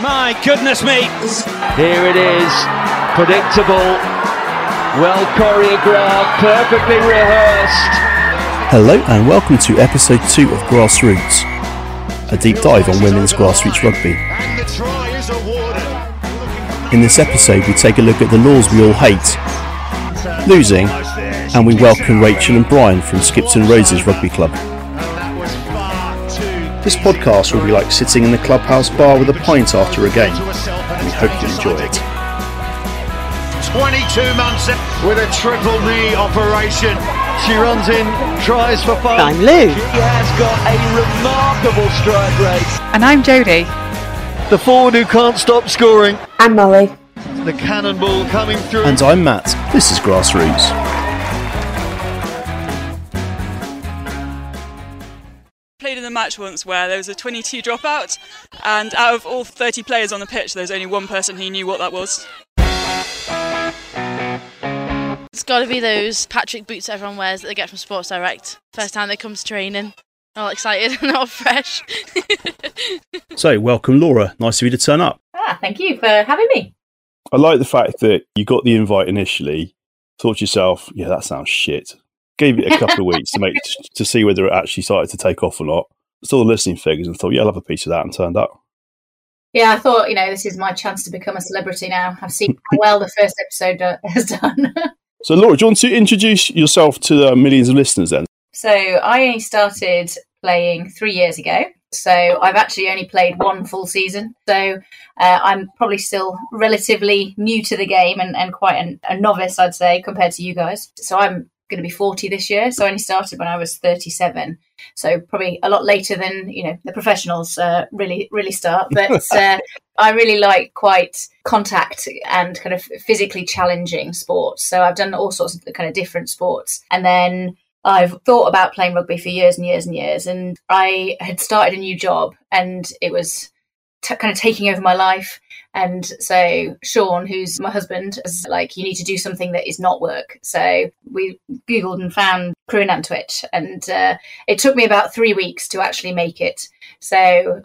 My goodness me. Here it is, predictable, well choreographed, perfectly rehearsed. Hello and welcome to episode 2 of Grassroots, a deep dive on women's grassroots rugby. In this episode, we take a look at the laws we all hate, losing, and we welcome Rachel and Brian from Skipton Roses Rugby Club. This podcast will be like sitting in the clubhouse bar with a pint after a game, and we hope you enjoy it. 22 months with a triple knee operation. She runs in, tries for five. I'm Lou. He has got a remarkable strike rate. And I'm Jodie. The forward who can't stop scoring. I'm Molly. The cannonball coming through. And I'm Matt. This is Grassroots. A match once where there was a 22 dropout, and out of all 30 players on the pitch, there was only one person who knew what that was. It's got to be those Patrick boots everyone wears that they get from Sports Direct. First time they come to training, all excited and all fresh. So, welcome Laura. Nice of you to turn up. Ah, thank you for having me. I like the fact that you got the invite initially, thought to yourself, yeah, that sounds shit. Gave it a couple of weeks to make to see whether it actually started to take off or not. Saw the listening figures and thought, yeah, I'll have a piece of that and turned up. Yeah, I thought, you know, this is my chance to become a celebrity now. I've seen how well the first episode has done. So, Laura, do you want to introduce yourself to the millions of listeners then? so I only started playing three years ago. So I've actually only played one full season. So uh, I'm probably still relatively new to the game and, and quite an, a novice, I'd say, compared to you guys. So I'm going to be 40 this year. So I only started when I was 37. So probably a lot later than, you know, the professionals uh, really, really start. But uh, I really like quite contact and kind of physically challenging sports. So I've done all sorts of kind of different sports. And then I've thought about playing rugby for years and years and years. And I had started a new job and it was t- kind of taking over my life. And so Sean, who's my husband, is like, you need to do something that is not work. So we Googled and found Crewing and. And uh, it took me about three weeks to actually make it. So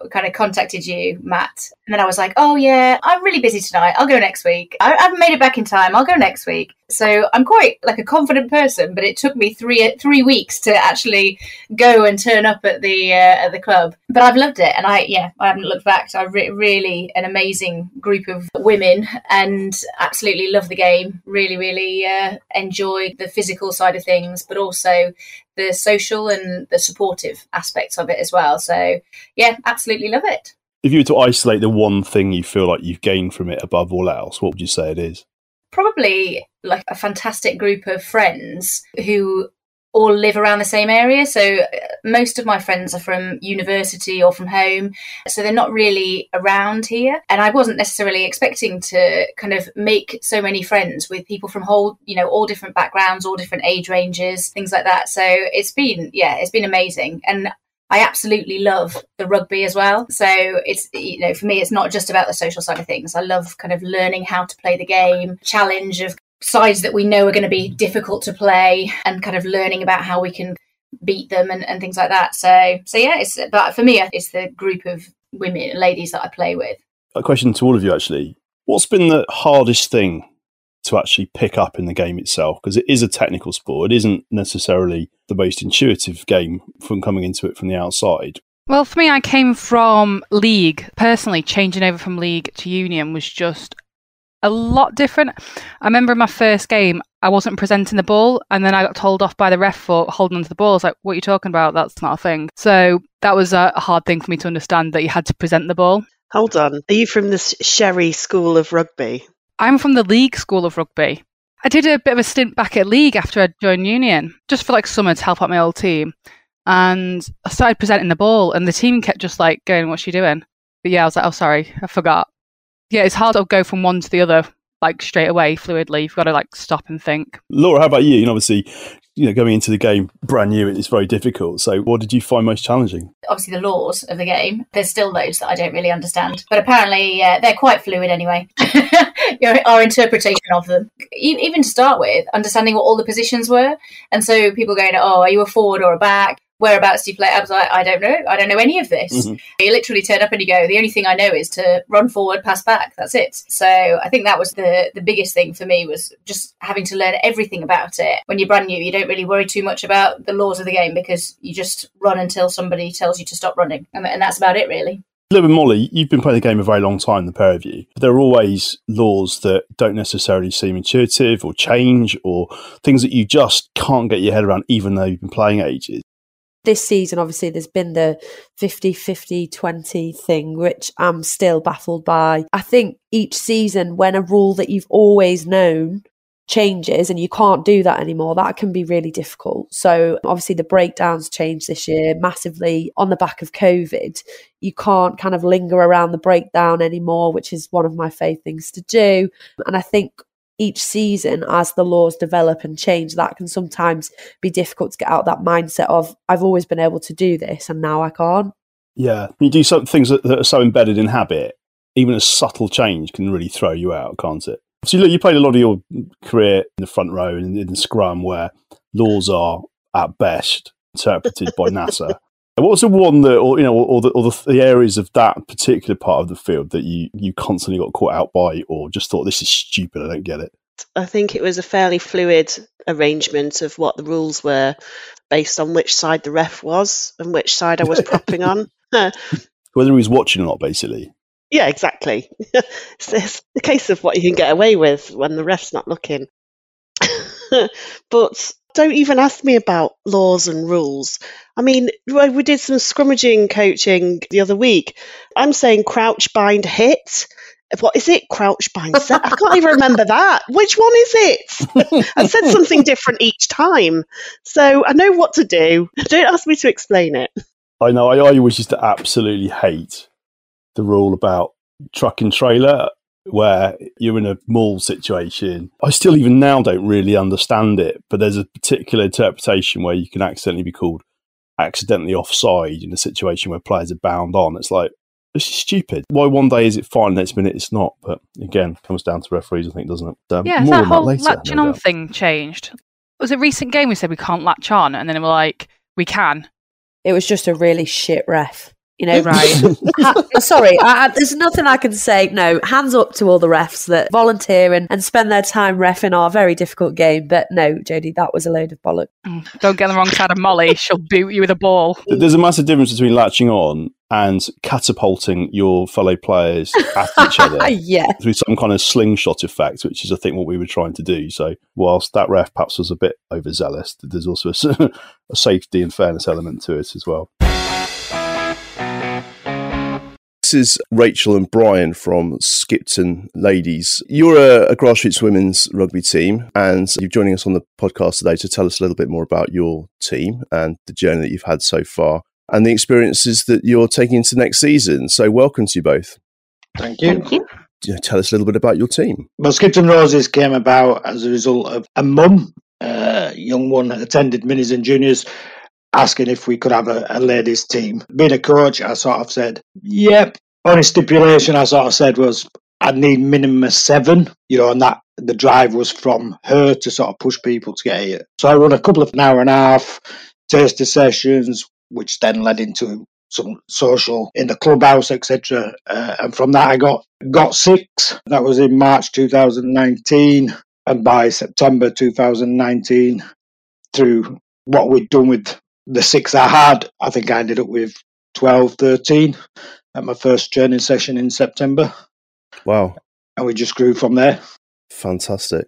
I kind of contacted you, Matt. And then I was like, oh, yeah, I'm really busy tonight. I'll go next week. I, haven't made it back in time. I'll go next week. So I'm quite like a confident person, but it took me three three weeks to actually go and turn up at the uh, at the club. But I've loved it, and I yeah I haven't looked back. I re- really an amazing group of women, and absolutely love the game. Really really uh, enjoy the physical side of things, but also the social and the supportive aspects of it as well. So yeah, absolutely love it. If you were to isolate the one thing you feel like you've gained from it above all else, what would you say it is? Probably like a fantastic group of friends who all live around the same area. So uh, most of my friends are from university or from home. So they're not really around here. And I wasn't necessarily expecting to kind of make so many friends with people from whole, you know, all different backgrounds, all different age ranges, things like that. So it's been, yeah, it's been amazing. And I absolutely love the rugby as well. So it's, you know, for me, it's not just about the social side of things. I love kind of learning how to play the game, challenge of sides that we know are going to be difficult to play and kind of learning about how we can beat them and, and things like that. So, so yeah, it's, but for me, it's the group of women, ladies that I play with. A question to all of you actually. What's been the hardest thing to actually pick up in the game itself? Because it is a technical sport. It isn't necessarily the most intuitive game from coming into it from the outside. Well, for me, I came from league. Personally, changing over from league to union was just a lot different. I remember in my first game, I wasn't presenting the ball, and then I got told off by the ref for holding onto the ball. I was like, "What are you talking about? That's not a thing." So that was a hard thing for me to understand that you had to present the ball. Hold on. Are you from the Sherry School of Rugby? I'm from the League School of Rugby. I did a bit of a stint back at League after I joined Union, just for like summer to help out my old team. And I started presenting the ball, and the team kept just like going, "What's she doing?" But yeah, I was like, "Oh, sorry, I forgot." Yeah, it's hard to go from one to the other like straight away fluidly. You've got to like stop and think. Laura, how about you? You know, obviously, you know, going into the game brand new, it's very difficult. So, what did you find most challenging? Obviously, the laws of the game. There's still those that I don't really understand, but apparently uh, they're quite fluid anyway. you know, our interpretation of them, E- even to start with, understanding what all the positions were, and so people going, "Oh, are you a forward or a back?" Whereabouts do you play? I was like, I don't know. I don't know any of this. Mhm. You literally turn up and you go, the only thing I know is to run forward, pass back. That's it. So I think that was the, the biggest thing for me was just having to learn everything about it. When you're brand new, you don't really worry too much about the laws of the game because you just run until somebody tells you to stop running. And, and that's about it, really. Liv and Molly, you've been playing the game a very long time, the pair of you. But There are always laws that don't necessarily seem intuitive or change or things that you just can't get your head around, even though you've been playing ages. This season, obviously, there's been the 50 50 20 thing, which I'm still baffled by. I think each season, when a rule that you've always known changes and you can't do that anymore, that can be really difficult. So, obviously, the breakdowns changed this year massively on the back of COVID. You can't kind of linger around the breakdown anymore, which is one of my favourite things to do. And I think each season as the laws develop and change that can sometimes be difficult to get out that mindset of i've always been able to do this and now i can't Yeah. You do some things that, that are so embedded in habit, even a subtle change can really throw you out, can't it? So, look, you played a lot of your career in the front row and in the scrum where laws are, at best, interpreted by NASA. What was the one that, or you know, or the, or the, the areas of that particular part of the field that you you constantly got caught out by, or just thought this is stupid, I don't get it. I think it was a fairly fluid arrangement of what the rules were based on which side the ref was and which side I was propping on. Whether he was watching or not, basically. Yeah, exactly. it's, it's the case of what you can get away with when the ref's not looking. but don't even ask me about laws and rules. I mean, we did some scrummaging coaching the other week. I'm saying crouch, bind, hit. What is it? Crouch, bind, set. I can't even remember that. Which one is it? I said something different each time. So I know what to do. Don't ask me to explain it. I know. I, I always used to absolutely hate the rule about truck and trailer, where you're in a maul situation. I still, even now, don't really understand it. But there's a particular interpretation where you can accidentally be called accidentally offside in a situation where players are bound on. It's like this is stupid. Why one day is it fine, next minute it's not? But again, comes down to referees, I think, doesn't it? Um, Yeah, more that on whole later, latching no on doubt. thing changed. It was a recent game we said we can't latch on, and then we're like, we can. it was just a really shit ref you know Right. Ha- sorry I, I, there's nothing i can say no hands up to all the refs that volunteer and, and spend their time refing our very difficult game but no jodie that was a load of bollocks Mm, Don't get on the wrong side of Molly. She'll boot you with a ball. There's a massive difference between latching on and catapulting your fellow players at each other. yeah through some kind of slingshot effect, which is, I think, what we were trying to do. So, whilst that ref perhaps was a bit overzealous, there's also a safety and fairness element to it as well. This is Rachel and Brian from Skipton Ladies. You're a, a grassroots women's rugby team, and you're joining us on the podcast today to tell us a little bit more about your team and the journey that you've had so far and the experiences that you're taking into next season. So, welcome to you both. Thank you. Thank you. You tell us a little bit about your team. Well, Skipton Roses came about as a result of a mum, uh, young one, attended minis and juniors, asking if we could have a, a ladies' team. Being a coach, I sort of said, yep. Only stipulation I sort of said was I'd need minimum seven, you know, and that the drive was from her to sort of push people to get here. So I run a couple of an hour and a half taster sessions, which then led into some social in the clubhouse, etc. Uh, and from that, I got got six. That was in March 2019, and by September 2019, through what we'd done with the six I had, I think I ended up with 12, 13 at my first training session in September, Wow. and we just grew from there. Fantastic.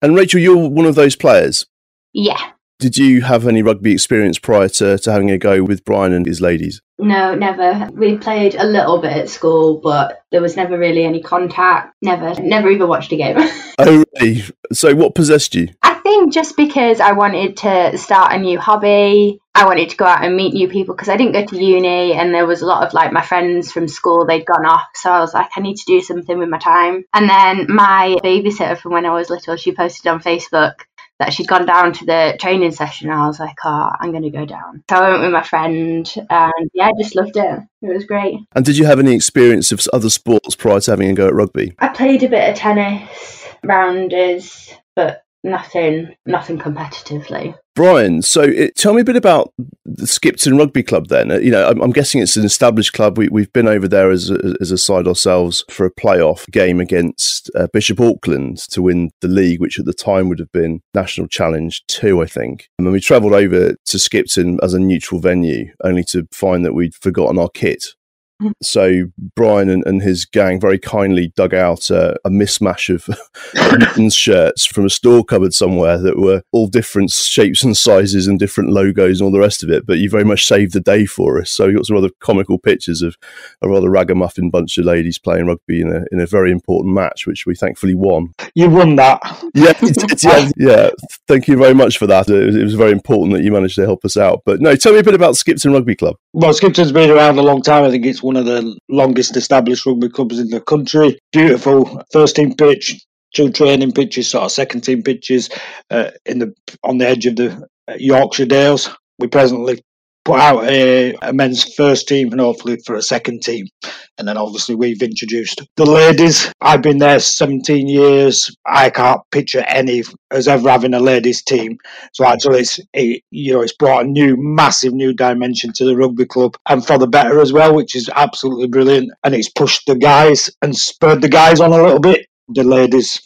And Rachel, you're one of those players. Yeah. Did you have any rugby experience prior to, to having a go with Brian and his ladies? No, never. We played a little bit at school, but there was never really any contact. Never, never even watched a game. Oh, really? So, what possessed you? I think just because I wanted to start a new hobby, I wanted to go out and meet new people because I didn't go to uni and there was a lot of like my friends from school, they'd gone off. So I was like, I need to do something with my time. And then my babysitter from when I was little, she posted on Facebook that she'd gone down to the training session. I was like, oh, I'm going to go down. So I went with my friend and yeah, I just loved it. It was great. And did you have any experience of other sports prior to having a go at rugby? I played a bit of tennis, rounders, but nothing, nothing competitively. Brian, so it, tell me a bit about the Skipton Rugby Club then. Uh, You know, I'm, I'm guessing it's an established club. We, we've been over there as a, as a side ourselves for a playoff game against uh, Bishop Auckland to win the league, which at the time would have been National Challenge 2, I think. And then we travelled over to Skipton as a neutral venue, only to find that we'd forgotten our kit. So Brian and, and his gang very kindly dug out uh, a mismatch of Newton's shirts from a store cupboard somewhere that were all different shapes and sizes and different logos and all the rest of it. But you very much saved the day for us. So you got some rather comical pictures of a rather ragamuffin bunch of ladies playing rugby in a in a very important match, which we thankfully won. You won that. Yeah, did, yeah, yeah. Thank you very much for that. It was, it was very important that you managed to help us out. But no, tell me a bit about Skipton Rugby Club. Well, Skipton's been around a long time. I think it's one of the longest established rugby clubs in the country. Beautiful first team pitch, two training pitches, sort of second team pitches uh, in the on the edge of the Yorkshire Dales. We presently put out a, a men's first team and hopefully for a second team. And then obviously we've introduced the ladies. I've been there 17 years. I can't picture any as ever having a ladies team. So actually it's, it, you know, it's brought a new, massive new dimension to the rugby club and for the better as well, which is absolutely brilliant. And it's pushed the guys and spurred the guys on a little bit. The ladies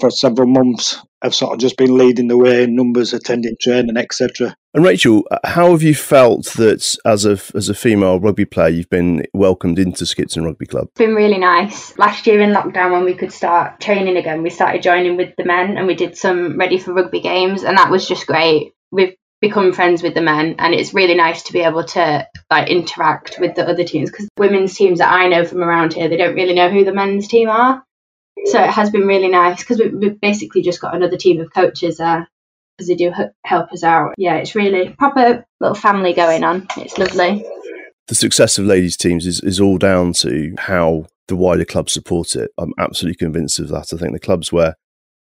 for several months have sort of just been leading the way in numbers, attending training, etc. And Rachel, how have you felt that as a as a female rugby player, you've been welcomed into Skipton Rugby Club? It's been really nice. Last year in lockdown, when we could start training again, we started joining with the men and we did some ready for rugby games, and that was just great. We've become friends with the men, and it's really nice to be able to like interact with the other teams because women's teams that I know from around here, they don't really know who the men's team are. So it has been really nice because we, we've basically just got another team of coaches uh, there because they do help us out. Yeah, it's really proper little family going on. It's lovely. The success of ladies' teams is, is all down to how the wider club support it. I'm absolutely convinced of that. I think the clubs where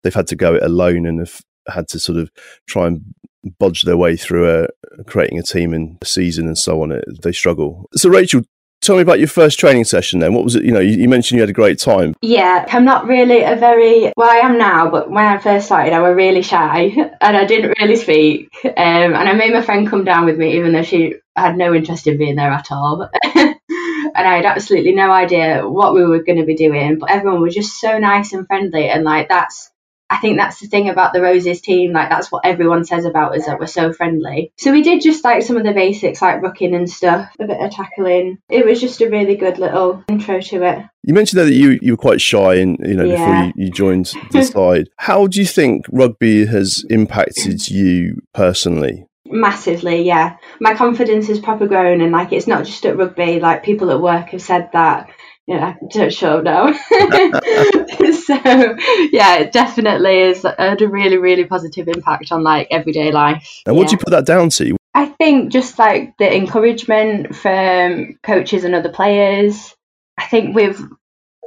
they've had to go it alone and have had to sort of try and bodge their way through a, creating a team in a season and so on, it, they struggle. So, Rachel, tell me about your first training session then. What was it? You know, you, you mentioned you had a great time. Yeah, I'm not really a very well. I am now, but when I first started, I was really shy and I didn't really speak. Um, and I made my friend come down with me, even though she had no interest in being there at all. and I had absolutely no idea what we were going to be doing. But everyone was just so nice and friendly, and like that's. I think that's the thing about the Roses team. Like that's what everyone says about us that we're so friendly. So we did just like some of the basics, like rucking and stuff, a bit of tackling. It was just a really good little intro to it. You mentioned that you, you were quite shy, and you know Yeah. before you, you joined the side. How do you think rugby has impacted you personally? Massively, yeah. My confidence has proper grown, and like it's not just at rugby. Like people at work have said that. You know, don't show now. so yeah, it definitely is uh, had a really, really positive impact on like everyday life. And what do you put that down to? I think just like the encouragement from coaches and other players. I think we've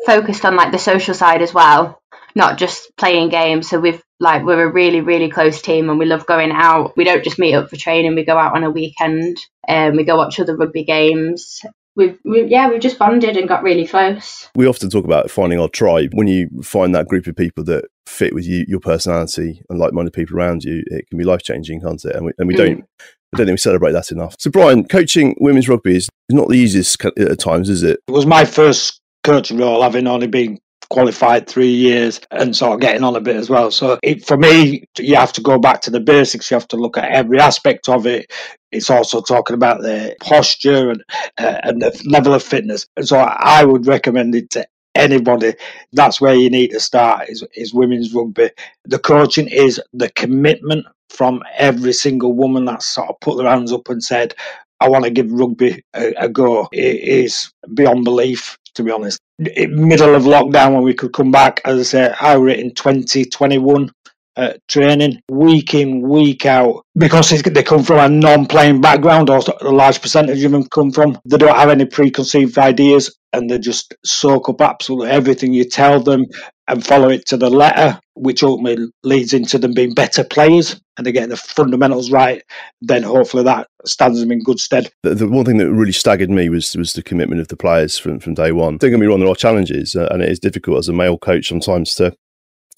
focused on like the social side as well, not just playing games. So we've like we're a really really close team and we love going out. We don't just meet up for training. We go out on a weekend and we go watch other rugby games. We've, we yeah we've just bonded and got really close. We often talk about finding our tribe. When you find that group of people that fit with you, your personality, and like-minded people around you, it can be life-changing, can't it? And we, and we Mm. don't. I don't think we celebrate that enough. So, Brian, coaching women's rugby is not the easiest at times, is it? It was my first coaching role, having only been qualified three years and sort of getting on a bit as well. So it, for me, you have to go back to the basics. You have to look at every aspect of it. It's also talking about the posture and uh, and the level of fitness. And so I would recommend it to anybody. That's where you need to start is, is women's rugby. The coaching is the commitment from every single woman that sort of put their hands up and said, I want to give rugby a, a go. It is beyond belief, to be honest. Middle of lockdown, when we could come back, as I say, I were in 2021 uh, training week in, week out. Because they come from a non playing background, or a large percentage of them come from, they don't have any preconceived ideas and they just soak up absolutely everything you tell them and follow it to the letter, which ultimately leads into them being better players and they're getting the fundamentals right. Then hopefully that stands them in good stead. The, the one thing that really staggered me was was the commitment of the players from, from day one. Don't get me wrong, there are challenges, uh, and it is difficult as a male coach sometimes to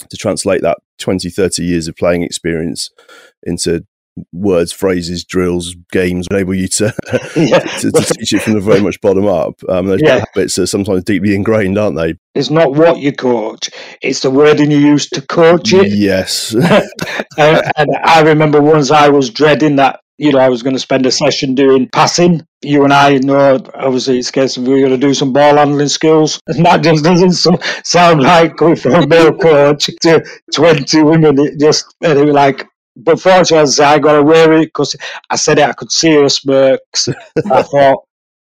to translate that 20, 30 years of playing experience into words, phrases, drills, games enable you to, Yeah. to, to teach it from the very much bottom up. Um, those Yeah. habits are sometimes deeply ingrained, aren't they? It's not what you coach; it's the wording you use to coach it. Yes. Uh, and I remember once I was dreading that. You know, I was going to spend a session doing passing. You and I know, obviously, it's a case of we're going to do some ball handling skills. And that just doesn't sound like going from a male coach to 20 women. It just, was like, but fortunately, I got away with it because I said it, I could see her smirks. I thought,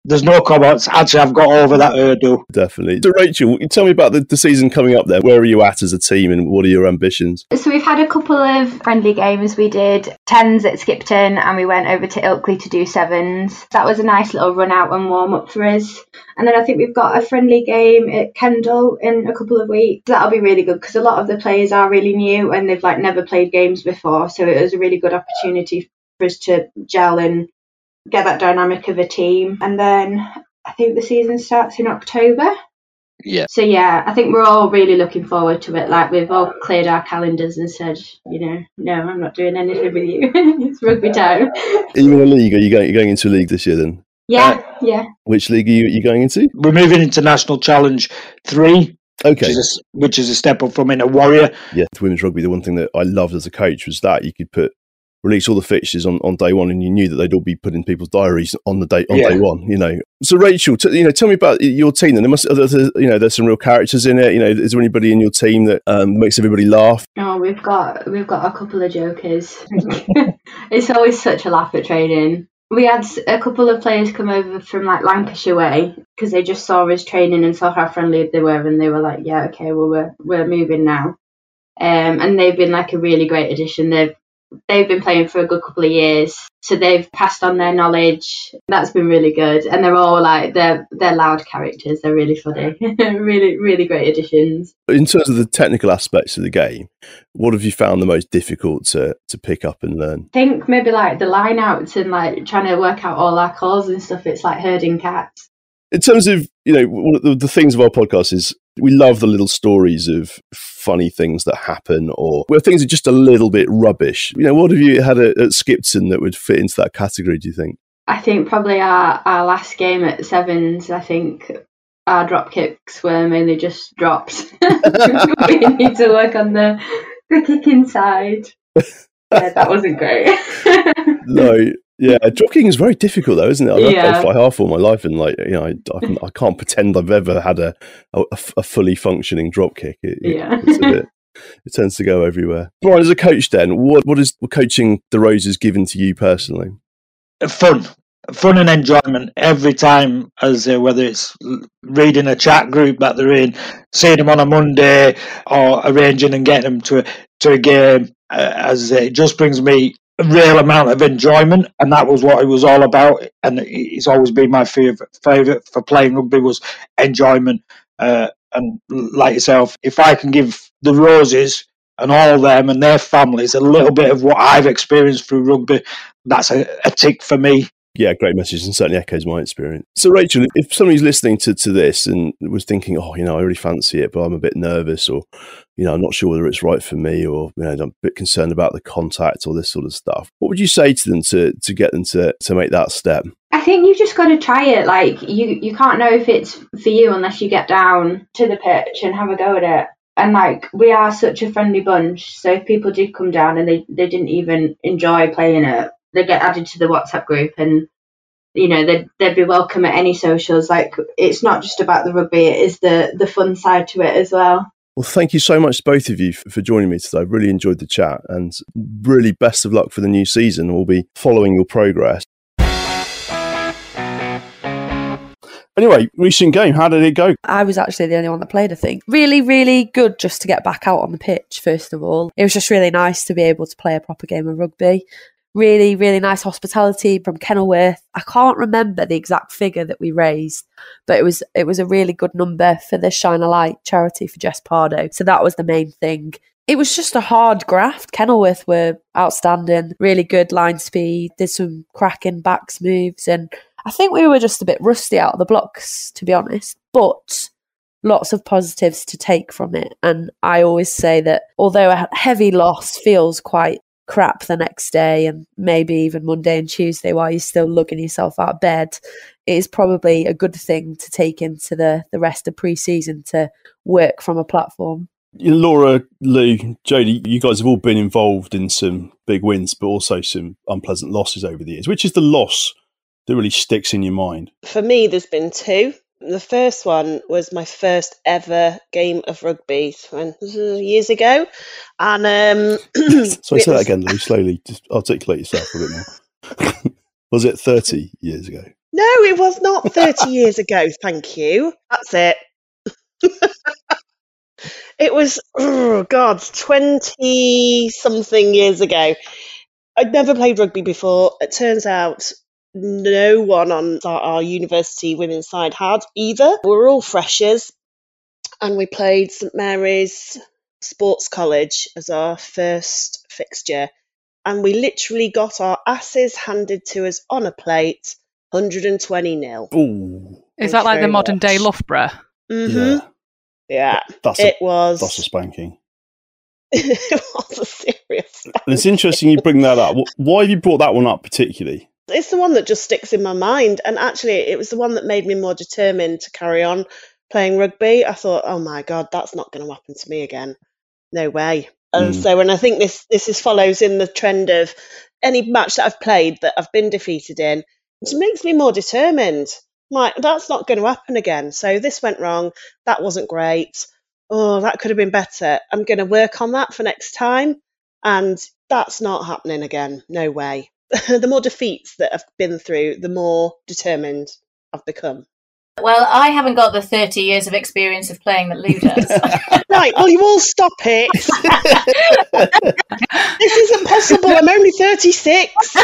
there's no comments. Actually, I've got over that hurdle. Definitely. So, Rachel, tell me about the, the season coming up there. Where are you at as a team and what are your ambitions? So we've had a couple of friendly games. We did tens at Skipton and we went over to Ilkley to do sevens. That was a nice little run out and warm up for us. And then I think we've got a friendly game at Kendal in a couple of weeks. That'll be really good because a lot of the players are really new and they've like never played games before. So it was a really good opportunity for us to gel and get that dynamic of a team. And then I think the season starts in October. Yeah. So yeah, I think we're all really looking forward to it. Like we've all cleared our calendars and said, you know, no, I'm not doing anything with you. it's rugby time. Are you in a league? Are you going, you're going into a league this year then? Yeah, uh, yeah. Which league are you, you going into? We're moving into National Challenge 3, which Okay. is, a, s- which is a step up from in a Warrior. Yeah, with women's rugby, the one thing that I loved as a coach was that you could put release all the fixtures on, on day one, and you knew that they'd all be put in people's diaries on the day on Yeah. day one. You know. So Rachel, t- you know, tell me about your team. Then there must, there- there- you know, there's some real characters in it. You know, is there anybody in your team that um, makes everybody laugh? Oh, we've got we've got a couple of jokers. it's always such a laugh at training. We had a couple of players come over from like Lancashire way because they just saw us training and saw how friendly they were, and they were like, "Yeah, okay, well we're we're moving now." Um, and they've been like a really great addition. They've they've been playing for a good couple of years, so they've passed on their knowledge. That's been really good, and they're all like they're they're loud characters. They're really funny, really really great additions. In terms of the technical aspects of the game, what have you found the most difficult to to pick up and learn? I think maybe like the line outs and like trying to work out all our calls and stuff. It's like herding cats. in terms of you know one of the, the things of our podcast is we love the little stories of funny things that happen or where things are just a little bit rubbish you know what have you had at, at skipton that would fit into that category do you think I think probably our, our last game at sevens, I think our drop kicks were mainly just dropped. we need to work on the the kicking side. Yeah, that wasn't great. no yeah jockeying is very difficult though isn't it? I've Yeah. played fly half all my life and like you know I, I, can, I can't pretend i've ever had a, a, a fully functioning drop kick. It, it- Yeah. it's a bit, it tends to go everywhere. Brian, as a coach then what what is coaching the roses given to you personally? Fun. Fun and enjoyment every time as uh, whether it's reading a chat group that they're in seeing them on a monday or arranging and getting them to a, to a game uh, as I it just brings me a real amount of enjoyment and that was what it was all about. And it- it's always been my favorite favorite for playing rugby was enjoyment uh, and like yourself if i can give the roses and all them and their families a little bit of what i've experienced through rugby that's a, a tick for me Yeah, great message and certainly echoes my experience. So, Rachel, if somebody's listening to, to this and was thinking, oh, you know, I really fancy it, but I'm a bit nervous or, you know, I'm not sure whether it's right for me or, you know, I'm a bit concerned about the contact or this sort of stuff, what would you say to them to, to get them to, to make that step? I think you've just got to try it. Like you, you can't know if it's for you unless you get down to the pitch and have a go at it. And like we are such a friendly bunch, so if people did come down and they, they didn't even enjoy playing it, they get added to the WhatsApp group and you know they'd they'd be welcome at any socials. Like it's not just about the rugby; it is the the fun side to it as well. Well, thank you so much, both of you, f- for joining me today. I've really enjoyed the chat and really best of luck for the new season. We'll be following your progress. Anyway, recent game, how did it go? I was actually the only one that played, I think. Really, really good just to get back out on the pitch, first of all. It was just really nice to be able to play a proper game of rugby. Really, really nice hospitality from Kenilworth. I can't remember the exact figure that we raised, but it was it was a really good number for the Shine a Light charity for Jess Pardo. So that was the main thing. It was just a hard graft. Kenilworth were outstanding, really good line speed, did some cracking backs moves, and I think we were just a bit rusty out of the blocks, to be honest. But lots of positives to take from it. And I always say that although a heavy loss feels quite crap the next day and maybe even Monday and Tuesday while you're still lugging yourself out of bed, it is probably a good thing to take into the, the rest of pre season to work from a platform. Laura, Lou, Jodie, you guys have all been involved in some big wins, but also some unpleasant losses over the years. Which is the loss that really sticks in your mind? For me, there's been two. The first one was my first ever game of rugby years ago, and um, so I say that again, Lou. Slowly, just articulate yourself a bit more. was it thirty years ago? No, it was not thirty years ago. Thank you. That's it. it was oh god, twenty something years ago. I'd never played rugby before. It turns out no one on our, our university women's side had either. We were all freshers and we played St Mary's Sports College as our first fixture. And we literally got our asses handed to us on a plate, 120 nil. Ooh. Is that like the modern much. day Loughborough? Mm-hmm. Yeah. Yeah. That's it a, was. That's a spanking. it was a serious. Spanking. And it's interesting you bring that up. Why have you brought that one up particularly? It's the one that just sticks in my mind. And actually, it was the one that made me more determined to carry on playing rugby. I thought, oh my god, that's not going to happen to me again. No way. And mm. so, and I think this this is follows in the trend of any match that I've played that I've been defeated in. It makes me more determined. Like that's not going to happen again. So this went wrong. That wasn't great. Oh, that could have been better. I'm going to work on that for next time. And that's not happening again. No way. the more defeats that I've been through, the more determined I've become. Well, I haven't got the 30 years of experience of playing that Lou does. right, well, you all stop it. this isn't possible. I'm only 36.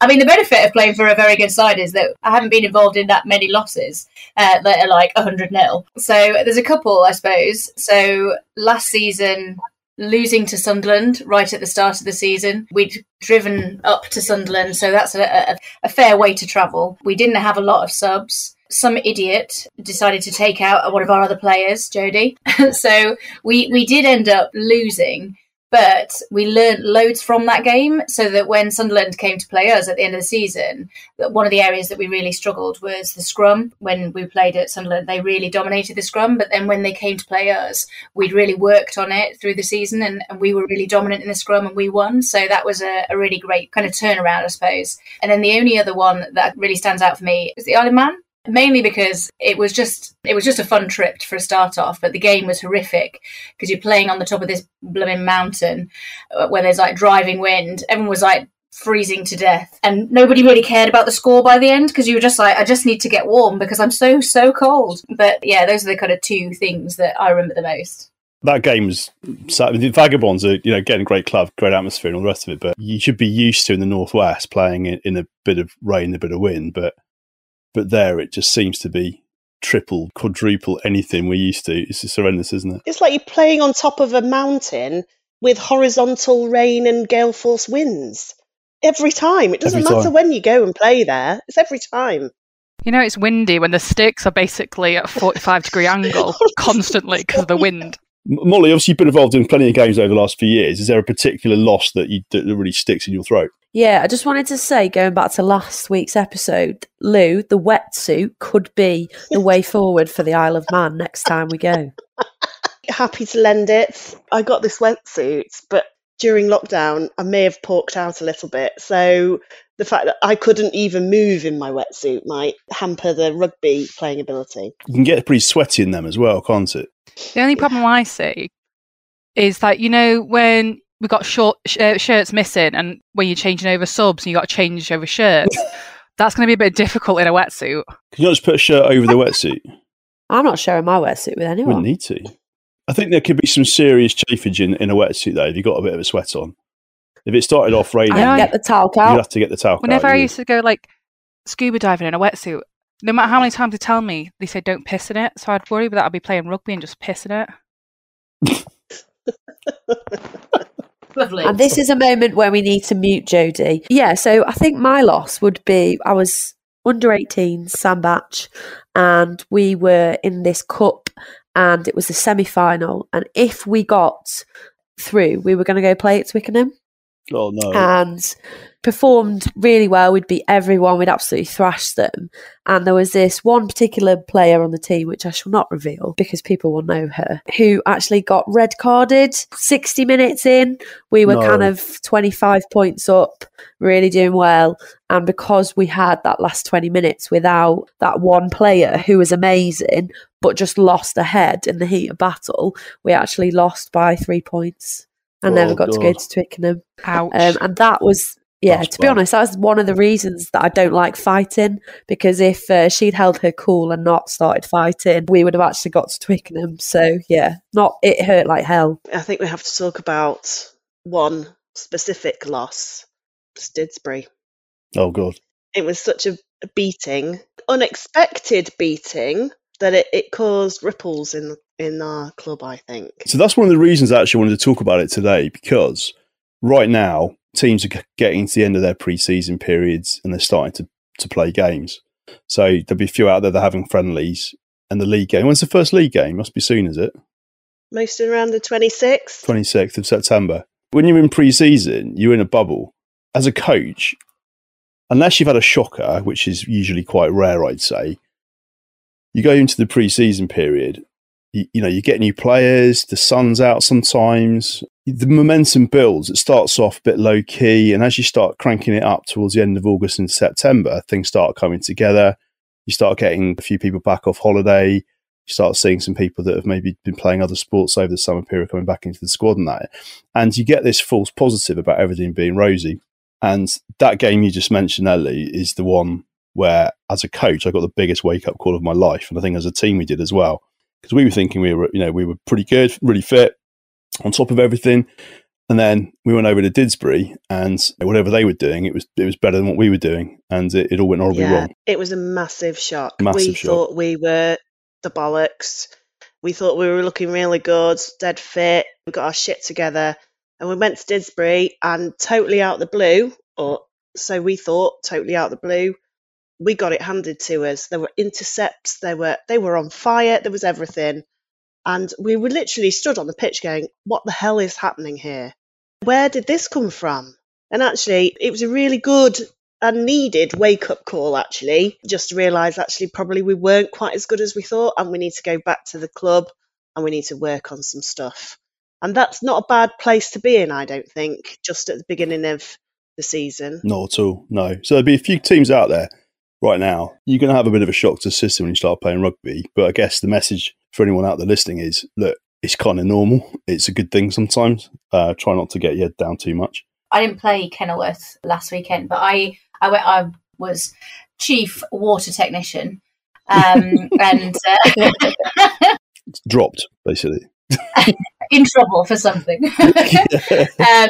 I mean, the benefit of playing for a very good side is that I haven't been involved in that many losses uh, that are like 100 nil. So there's a couple, I suppose. So last season, losing to Sunderland right at the start of the season. We'd driven up to Sunderland, so that's a, a, a, fair way to travel. We didn't have a lot of subs. Some idiot decided to take out one of our other players, Jodie. so we we did end up losing. But we learned loads from that game so that when Sunderland came to play us at the end of the season, one of the areas that we really struggled was the scrum. When we played at Sunderland, they really dominated the scrum. But then when they came to play us, we'd really worked on it through the season and, and we were really dominant in the scrum and we won. So that was a, a really great kind of turnaround, I suppose. And then the only other one that really stands out for me is the Isle of Man mainly because it was just it was just a fun trip for a start off but the game was horrific because you're playing on the top of this blooming mountain uh, where there's like driving wind. Everyone was like freezing to death and nobody really cared about the score by the end because you were just like i just need to get warm because i'm so so cold. But yeah those are the kind of two things that i remember the most. That game was the vagabonds are you know getting great club great atmosphere and all the rest of it but you should be used to in the northwest playing in, in a bit of rain a bit of wind but but there, it just seems to be triple, quadruple anything we're used to. It's just horrendous, isn't it? It's like you're playing on top of a mountain with horizontal rain and gale force winds every time. It doesn't matter when you go and play there, it's every time. You know, it's windy when the sticks are basically at a 45 degree angle constantly because of the wind. Molly, obviously, you've been involved in plenty of games over the last few years. Is there a particular loss that, you, that really sticks in your throat? Yeah, I just wanted to say, going back to last week's episode, Lou, the wetsuit could be the way forward for the Isle of Man next time we go. Happy to lend it. I got this wetsuit, but during lockdown, I may have porked out a little bit. So the fact that I couldn't even move in my wetsuit might hamper the rugby playing ability. You can get pretty sweaty in them as well, can't it? The only problem I see is that, you know, when we got short sh- uh, shirts missing, and when you're changing over subs and you got to change over shirts, that's going to be a bit difficult in a wetsuit. Can you not just put a shirt over the wetsuit? I'm not sharing my wetsuit with anyone. Wouldn't need to. I think there could be some serious chafage in, in a wetsuit though if you got a bit of a sweat on. If it started off raining, I get the talc out. You'd have to get the talc Whenever out. I used to go like scuba diving in a wetsuit, no matter how many times they tell me, they say don't piss in it. So I'd worry that I'd be playing rugby and just piss in it. Lovely. And this is a moment where we need to mute Jodie. Yeah, so I think my loss would be I was under 18, Sandbach, and we were in this cup and it was the semi final. And if we got through, we were going to go play at Twickenham. Oh no! and performed really well. We'd beat everyone. We'd absolutely thrash them. And there was this one particular player on the team, which I shall not reveal because people will know her, who actually got red carded 60 minutes in. We were No. kind of 25 points up, really doing well. And because we had that last 20 minutes without that one player who was amazing, but just lost ahead in the heat of battle, we actually lost by three points and never Oh, got to go to Twickenham. Ouch. Um, and that was, yeah, That's to be bad. honest, that's one of the reasons that I don't like fighting because if uh, she'd held her cool and not started fighting, we would have actually got to Twickenham. So, yeah, not it hurt like hell. I think we have to talk about one specific loss, Didsbury. oh god! It was such a a beating, unexpected beating, that it, it caused ripples in in our club. I think. So that's one of the reasons I actually wanted to talk about it today because right now teams are getting to the end of their pre-season periods and they're starting to, to play games. So there'll be a few out there that are having friendlies and the league game. When's the first league game? Must be soon, is it? Most around the twenty sixth. 26th of September. When you're in pre-season, you're in a bubble. As a coach, unless you've had a shocker, which is usually quite rare, I'd say, you go into the pre-season period. You, you know, you get new players. The sun's out sometimes. The momentum builds. It starts off a bit low key, and as you start cranking it up towards the end of August and September, things start coming together. You start getting a few people back off holiday you start seeing some people that have maybe been playing other sports over the summer period coming back into the squad and that. And you get this false positive about everything being rosy. And that game you just mentioned, Ellie, is the one where, as a coach, I got the biggest wake up call of my life. And I think as a team, we did as well. Because we were thinking we were, you know, we were pretty good, really fit, on top of everything. And then we went over to Didsbury, and whatever they were doing, it was it was better than what we were doing, and it, it all went horribly Yeah, wrong. it was a massive shock. Massive we shock. thought we were the bollocks. We thought we were looking really good, dead fit. We got our shit together, and we went to Didsbury, and totally out the blue, or so we thought, totally out the blue, we got it handed to us. There were intercepts. They were they were on fire. There was everything, and we were literally stood on the pitch going, "What the hell is happening here? Where did this come from?" And actually, it was a really good and needed wake up call actually just to realize actually probably we weren't quite as good as we thought and we need to go back to the club and we need to work on some stuff and that's not a bad place to be in i don't think just at the beginning of the season Not at all. No. So there'd be a few teams out there right now. You're going to have a bit of a shock to the system when you start playing rugby. But I guess the message for anyone out there listening is look, it's kind of normal. It's a good thing sometimes. Uh, try not to get your head down too much. I didn't play Kenilworth last weekend, but I I, went, I was chief water technician, um, and uh, dropped, basically. in trouble for something. um,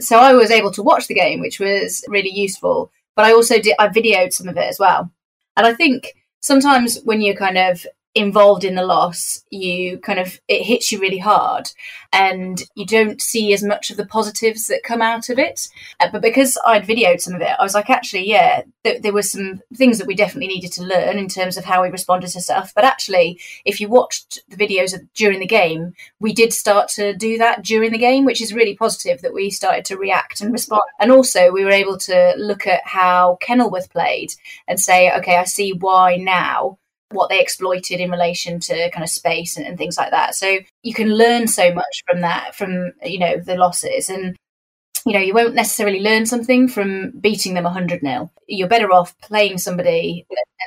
so I was able to watch the game, which was really useful. But I also did I videoed some of it as well, and I think sometimes when you're kind of involved in the loss, you kind of it hits you really hard, and you don't see as much of the positives that come out of it. Uh, but because I'd videoed some of it, I was like, actually, yeah, th- there were some things that we definitely needed to learn in terms of how we responded to stuff. But actually, if you watched the videos of, during the game, we did start to do that during the game, which is really positive that we started to react and respond. And also, we were able to look at how Kenilworth played and say, okay, I see why now what they exploited in relation to kind of space and, and things like that. So you can learn so much from that, from you know the losses, and you know you won't necessarily learn something from beating them 100 nil. You're better off playing somebody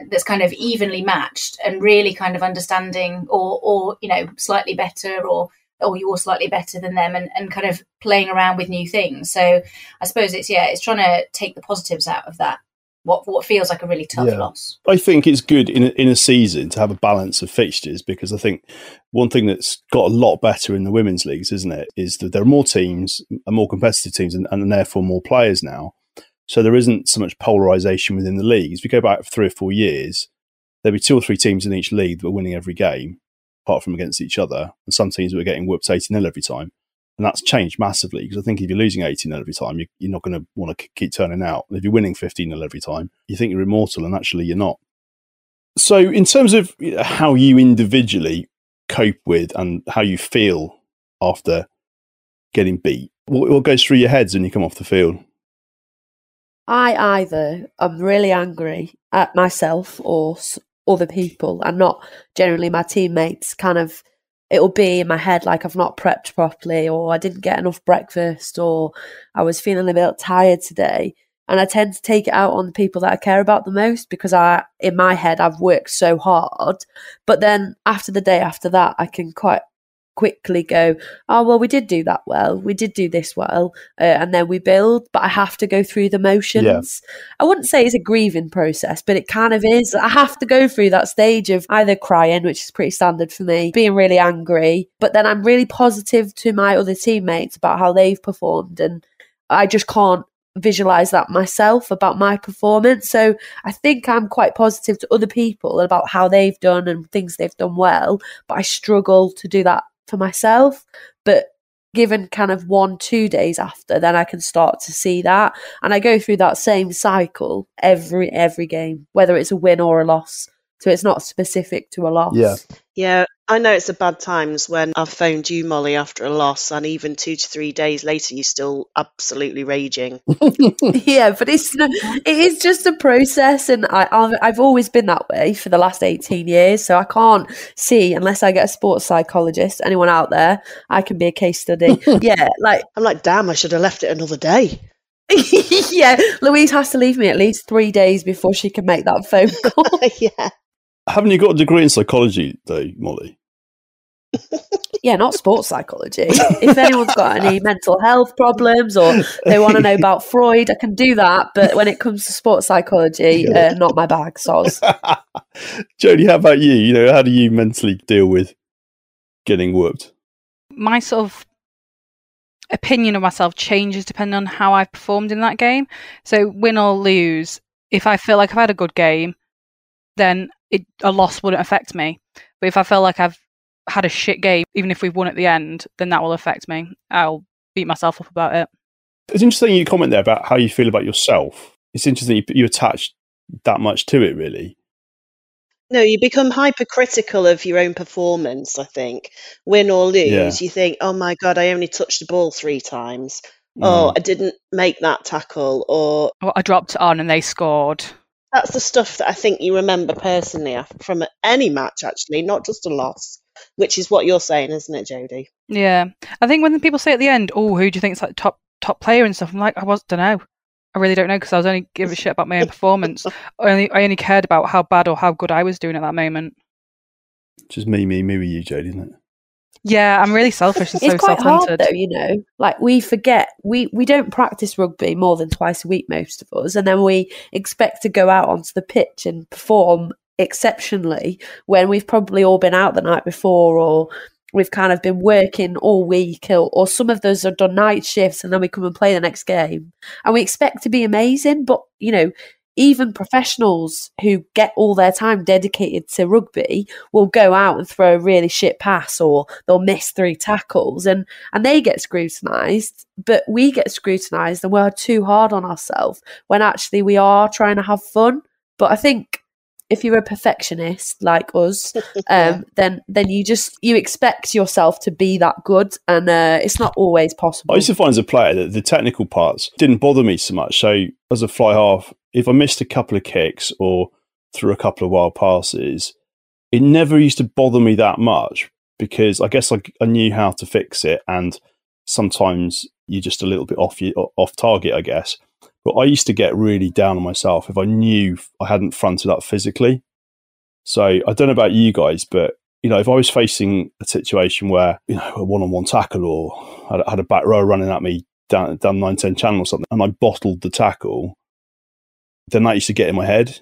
that's kind of evenly matched and really kind of understanding, or or you know slightly better, or or you're slightly better than them, and, and kind of playing around with new things. So I suppose it's yeah, it's trying to take the positives out of that. What what feels like a really tough Yeah. loss. I think it's good in a, in a season to have a balance of fixtures because I think one thing that's got a lot better in the women's leagues, isn't it, is that there are more teams and more competitive teams and, and therefore more players now. So there isn't so much polarization within the leagues. If we go back three or four years, there'd be two or three teams in each league that were winning every game, apart from against each other, and some teams were getting whooped 80 0 every time. And that's changed massively because I think if you're losing 18 every time, you, you're not going to want to keep turning out. If you're winning 15 every time, you think you're immortal, and actually you're not. So, in terms of how you individually cope with and how you feel after getting beat, What, what goes through your heads when you come off the field? I either am really angry at myself or other people, and not generally my teammates. Kind of, it'll be in my head like I've not prepped properly, or I didn't get enough breakfast, or I was feeling a bit tired today. And I tend to take it out on the people that I care about the most because I, in my head, I've worked so hard. But then after the day after that, I can quite quickly go, oh, well, we did do that well. We did do this well. Uh, and then we build, but I have to go through the motions. I wouldn't say it's a grieving process, but it kind of is. I have to go through that stage of either crying, which is pretty standard for me, being really angry, but then I'm really positive to my other teammates about how they've performed. And I just can't visualize that myself about my performance. So I think I'm quite positive to other people about how they've done and things they've done well, but I struggle to do that for myself. But given kind of one, two days after, then I can start to see that. And I go through that same cycle every every game, whether it's a win or a loss. So it's not specific to a loss. Yeah. Yeah, I know it's the bad times when I've phoned you, Molly, after a loss, and even two to three days later, you're still absolutely raging. yeah, but it's it is just a process, and I I've, I've always been that way for the last eighteen years. So I can't see unless I get a sports psychologist. Anyone out there, I can be a case study. yeah, like I'm like, damn, I should have left it another day. yeah, Louise has to leave me at least three days before she can make that phone call. yeah. Haven't you got a degree in psychology, though, Molly? yeah, not sports psychology. If anyone's got any mental health problems or they want to know about Freud, I can do that. But when it comes to sports psychology, uh, not my bag, soz. Jodie, how about you? You know, how do you mentally deal with getting whooped? My sort of opinion of myself changes depending on how I've performed in that game. So win or lose, if I feel like I've had a good game, then it, a loss wouldn't affect me. But if I feel like I've had a shit game, even if we've won at the end, then that will affect me. I'll beat myself up about it. It's interesting you comment there about how you feel about yourself. It's interesting you, you attach that much to it, really. No, you become hypercritical of your own performance, I think. Win or lose, Yeah. you think, oh my God, I only touched the ball three times. Oh, Mm. I didn't make that tackle. Or Or I dropped it on and they scored. That's the stuff that I think you remember personally from any match, actually, not just a loss, which is what you're saying, isn't it, Jodie? Yeah, I think when people say at the end, "Oh, who do you think's like top top player and stuff?" I'm like, I was don't know. I really don't know because I was only giving a shit about my own performance. I only I only cared about how bad or how good I was doing at that moment. Just me, me, me with you, Jodie, isn't it? Yeah, I'm really selfish and it's so quite hard though, you know. Like we forget we we don't practice rugby more than twice a week, most of us, and then we expect to go out onto the pitch and perform exceptionally when we've probably all been out the night before or we've kind of been working all week or, or some of those are done night shifts and then we come and play the next game and we expect to be amazing but you know even professionals who get all their time dedicated to rugby will go out and throw a really shit pass or they'll miss three tackles and and they get scrutinized but we get scrutinized and we're too hard on ourselves when actually we are trying to have fun. But i think if you're a perfectionist like us um then then you just you expect yourself to be that good and uh, it's not always possible. I used to find as a player that the technical parts didn't bother me so much. So as a fly half, if I missed a couple of kicks or threw a couple of wild passes, it never used to bother me that much because I guess I, I knew how to fix it. And sometimes you're just a little bit off off target, I guess. But I used to get really down on myself if I knew I hadn't fronted up physically. So I don't know about you guys, but you know, if I was facing a situation where you know a one-on-one tackle or I had a back row running at me down down nine ten channel or something, and I bottled the tackle, then that used to get in my head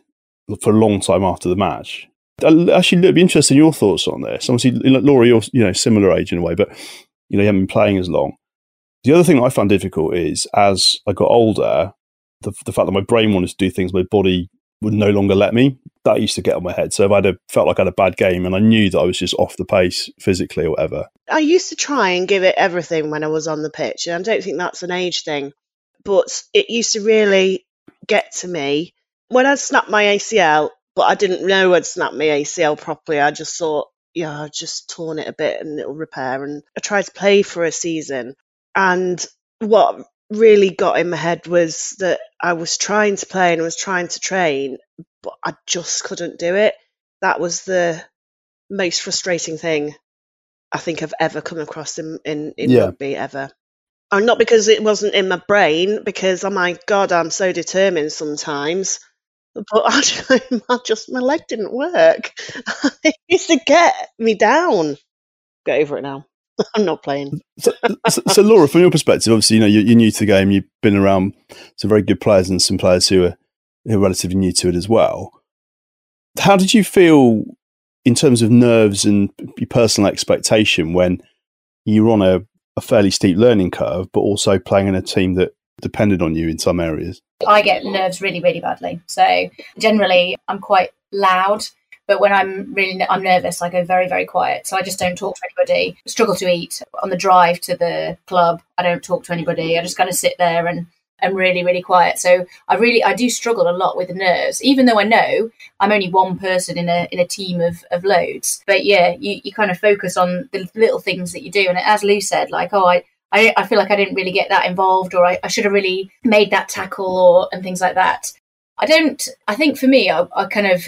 for a long time after the match. Uh, Actually, it'd be interesting your thoughts on this. Obviously, Laura, you're you know similar age in a way, but you know you haven't been playing as long. The other thing I found difficult is as I got older, the, the fact that my brain wanted to do things my body would no longer let me. That used to get on my head. So if I had felt like I had a bad game and I knew that I was just off the pace physically or whatever, I used to try and give it everything when I was on the pitch, and I don't think that's an age thing, but it used to really get to me when I snapped my ACL, but I didn't know I'd snapped my ACL properly. I just thought, yeah, I've just torn it a bit and it'll repair. And I tried to play for a season, and what really got in my head was that I was trying to play and I was trying to train, but I just couldn't do it. That was the most frustrating thing I think I've ever come across in, in, in Yeah. rugby ever. Not because it wasn't in my brain, because oh my god, I'm so determined sometimes. But I, just- I just my leg didn't work. it used to get me down. Get over it now. I'm not playing. So, so, so, Laura, from your perspective, obviously, you know, you're, you're new to the game. You've been around some very good players and some players who are, who are relatively new to it as well. How did you feel in terms of nerves and your personal expectation when you were on a, a fairly steep learning curve, but also playing in a team that depended on you in some areas? I get nerves really, really badly. So generally, I'm quite loud. But when I'm really I'm nervous, I go very, very quiet. So I just don't talk to anybody. Struggle to eat on the drive to the club. I don't talk to anybody. I just kind of sit there and I'm really, really quiet. So I really I do struggle a lot with nerves, even though I know I'm only one person in a in a team of, of loads. But yeah, you, you kind of focus on the little things that you do. And as Lou said, like, oh I I, I feel like I didn't really get that involved, or I, I should have really made that tackle, or and things like that. I don't. I think for me, I, I kind of.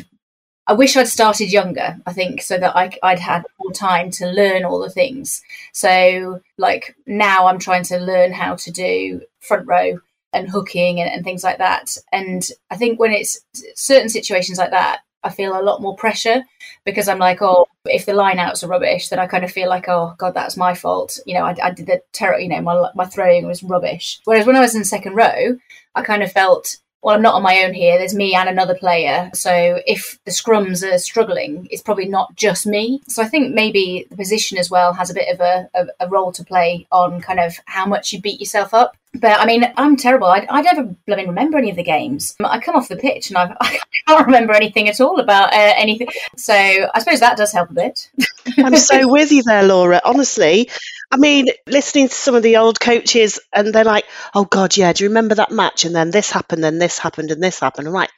I wish I'd started younger. I think so that I, I'd had more time to learn all the things. So, like now, I'm trying to learn how to do front row and hooking and, and things like that. And I think when it's certain situations like that, I feel a lot more pressure because I'm like, oh, if the line outs are rubbish, then I kind of feel like, oh God, that's my fault. You know, I, I did the terror. You know, my my throwing was rubbish. Whereas when I was in second row, I kind of felt. Well, I'm not on my own here. There's me and another player. So if the scrums are struggling, it's probably not just me. So I think maybe the position as well has a bit of a, a, a role to play on kind of how much you beat yourself up. But I mean, I'm terrible. I, I never blooming remember any of the games. I come off the pitch and I've, I can't remember anything at all about uh, anything. So I suppose that does help a bit. I'm so with you there, Laura. Honestly, I mean, listening to some of the old coaches, and they're like, "Oh God, yeah, do you remember that match? And then this happened, then this happened, and this happened." I'm like,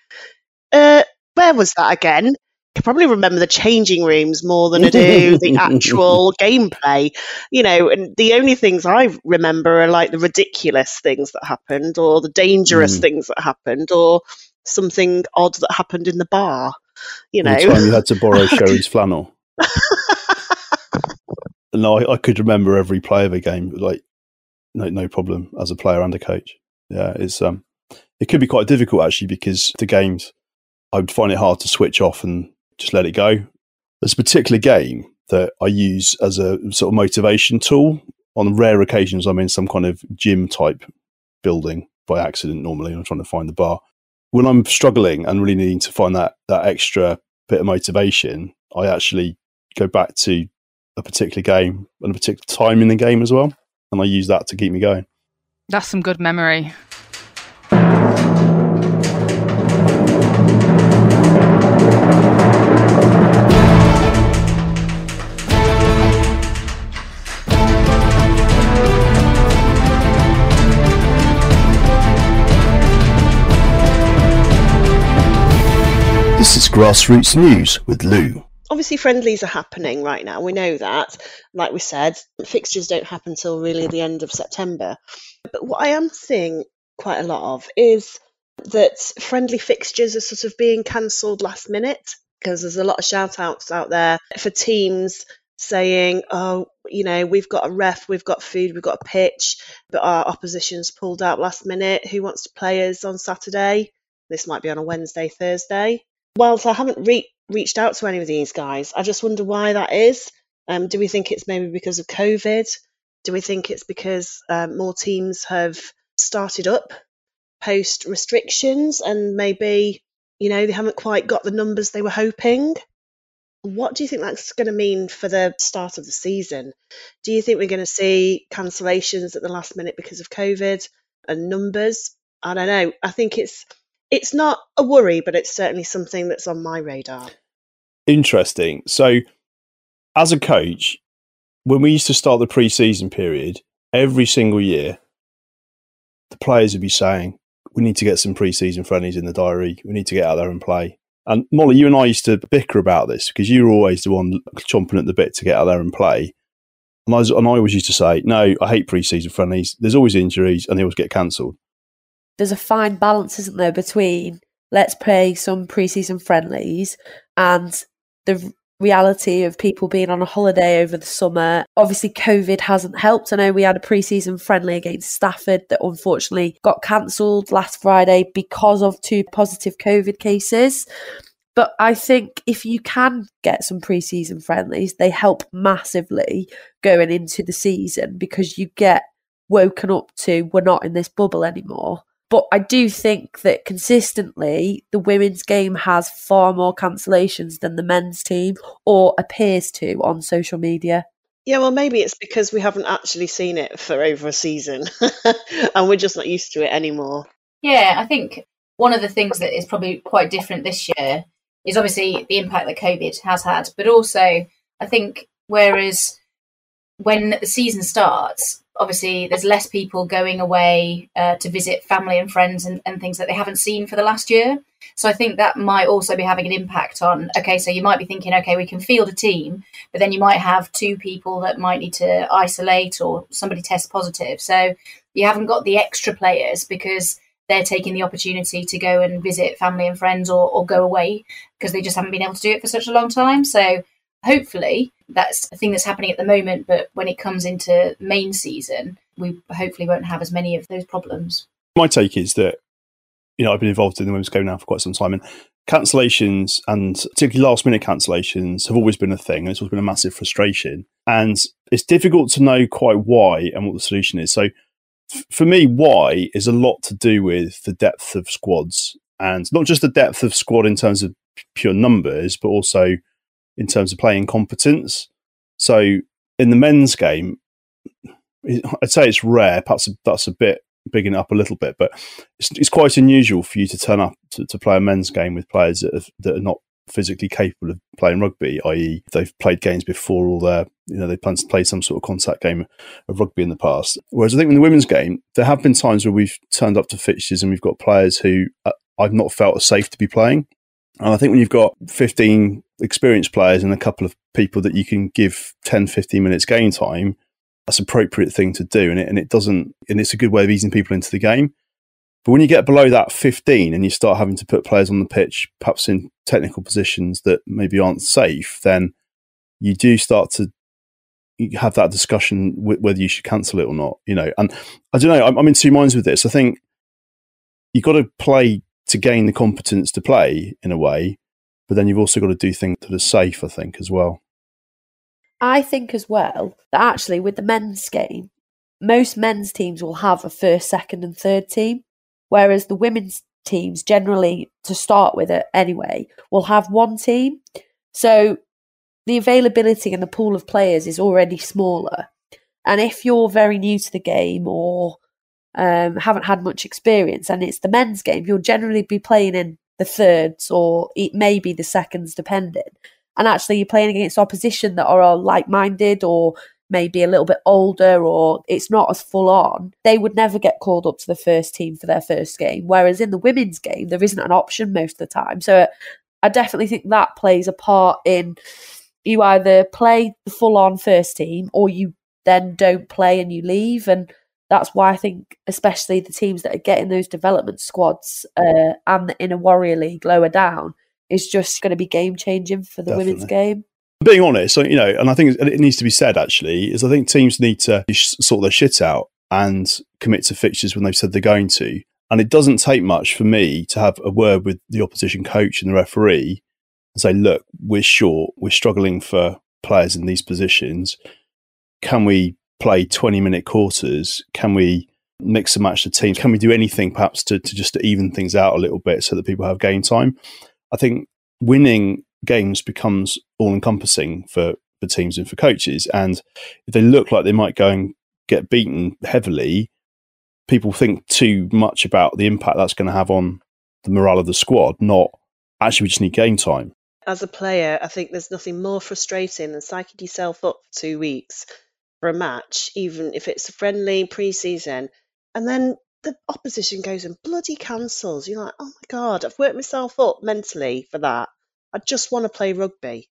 "Uh, where was that again?" I probably remember the changing rooms more than I do the actual gameplay. You know, and the only things I remember are like the ridiculous things that happened, or the dangerous Mm. things that happened, or something odd that happened in the bar. You know, the time you had to borrow Sherry's flannel. no, I, I could remember every play of a game, like no, no problem as a player and a coach. Yeah, it's um, it could be quite difficult actually because the games, I would find it hard to switch off and just let it go. There's a particular game that I use as a sort of motivation tool. On rare occasions, I'm in some kind of gym type building by accident. Normally, I'm trying to find the bar. When I'm struggling and really needing to find that that extra bit of motivation, I actually go back to a particular game and a particular time in the game as well, and I use that to keep me going. That's some good memory. This is Grassroots News with Lou. Obviously friendlies are happening right now. We know that. Like we said, fixtures don't happen till really the end of September. But what I am seeing quite a lot of is that friendly fixtures are sort of being cancelled last minute because there's a lot of shout outs out there for teams saying, oh, you know, we've got a ref, we've got food, we've got a pitch, but our opposition's pulled out last minute. Who wants to play us on Saturday? This might be on a Wednesday, Thursday. Whilst I haven't re- reached out to any of these guys, I just wonder why that is. Um, do we think it's maybe because of COVID? Do we think it's because um, more teams have started up post restrictions and maybe, you know, they haven't quite got the numbers they were hoping? What do you think that's going to mean for the start of the season? Do you think we're going to see cancellations at the last minute because of COVID and numbers? I don't know. I think it's it's not a worry, but it's certainly something that's on my radar. Interesting. So, as a coach, when we used to start the pre-season period, every single year, the players would be saying, "We need to get some pre-season friendlies in the diary. We need to get out there and play." And Molly, you and I used to bicker about this because you were always the one chomping at the bit to get out there and play. And I, was, and I always used to say, no, I hate pre-season friendlies. There's always injuries and they always get cancelled. There's a fine balance, isn't there, between let's play some pre-season friendlies and the reality of people being on a holiday over the summer. Obviously, COVID hasn't helped. I know we had a pre-season friendly against Stafford that unfortunately got cancelled last Friday because of two positive COVID cases. But I think if you can get some pre-season friendlies, they help massively going into the season because you get woken up to we're not in this bubble anymore. But I do think that consistently the women's game has far more cancellations than the men's team, or appears to on social media. Yeah, well, maybe it's because we haven't actually seen it for over a season and we're just not used to it anymore. Yeah, I think one of the things that is probably quite different this year is obviously the impact that COVID has had, but also I think whereas when the season starts, obviously there's less people going away uh, to visit family and friends and, and things that they haven't seen for the last year. So I think that might also be having an impact on. Okay, so you might be thinking, okay, we can field a team, but then you might have two people that might need to isolate or somebody test positive. So you haven't got the extra players because they're taking the opportunity to go and visit family and friends or, or go away because they just haven't been able to do it for such a long time. So hopefully that's a thing that's happening at the moment. But when it comes into main season, we hopefully won't have as many of those problems. My take is that, you know, I've been involved in the women's game now for quite some time and cancellations and particularly last minute cancellations have always been a thing. And it's always been a massive frustration. And it's difficult to know quite why and what the solution is. So for me, why is a lot to do with the depth of squads and not just the depth of squad in terms of pure numbers, but also in terms of playing competence. So in the men's game, I'd say it's rare. Perhaps that's a bit bigging it up a little bit, but it's, it's quite unusual for you to turn up to, to play a men's game with players that, have, that are not physically capable of playing rugby, i.e., they've played games before or they're, you know, they've played some sort of contact game of rugby in the past. Whereas I think in the women's game, there have been times where we've turned up to fixtures and we've got players who uh, I've not felt safe to be playing. And I think when you've got 15 experienced players and a couple of people that you can give 10, 15 minutes game time, that's appropriate thing to do. And it, and it doesn't, and it's a good way of easing people into the game. But when you get below that 15 and you start having to put players on the pitch, perhaps in technical positions that maybe aren't safe, then you do start to have that discussion whether you should cancel it or not. You know, and I don't know. I'm, I'm in two minds with this. I think you've got to play to gain the competence to play in a way, but then you've also got to do things that are safe. I think as well. I think as well that actually with the men's game, most men's teams will have a first, second, and third team, whereas the women's teams generally, to start with it anyway, will have one team. So the availability and the pool of players is already smaller. And if you're very new to the game or um, haven't had much experience and it's the men's game, you'll generally be playing in the thirds or it may be the seconds, depending. And actually, you're playing against opposition that are like minded or maybe a little bit older or it's not as full on, they would never get called up to the first team for their first game. Whereas in the women's game, there isn't an option most of the time. So I definitely think that plays a part in you either play the full on first team or you then don't play and you leave. And that's why I think, especially the teams that are getting those development squads uh, and in a Warrior League lower down, is just going to be game changing for the Definitely. women's game. Being honest, you know, and I think it needs to be said actually, is I think teams need to sort their shit out and commit to fixtures when they've said they're going to. And it doesn't take much for me to have a word with the opposition coach and the referee and say, look, we're short, we're struggling for players in these positions. Can we play 20 minute quarters? Can we mix and match the teams? Can we do anything perhaps to, to just to even things out a little bit so that people have game time? I think winning games becomes all encompassing for, for teams and for coaches. And if they look like they might go and get beaten heavily, people think too much about the impact that's going to have on the morale of the squad, not actually we just need game time. As a player, I think there's nothing more frustrating than psyching yourself up for two weeks for a match, even if it's a friendly pre-season, and then the opposition goes and bloody cancels. You're like, oh my god, I've worked myself up mentally for that. I just want to play rugby.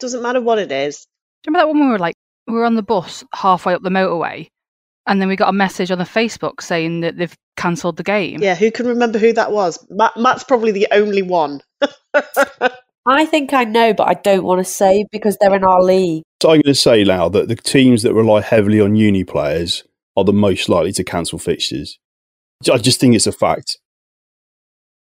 Doesn't matter what it is. Do you remember that when we were like we were on the bus halfway up the motorway, and then we got a message on the Facebook saying that they've cancelled the game. Yeah, who can remember who that was? Matt, Matt's probably the only one. I think I know, but I don't want to say because they're in our league. So I'm going to say now that the teams that rely heavily on uni players are the most likely to cancel fixtures. I just think it's a fact.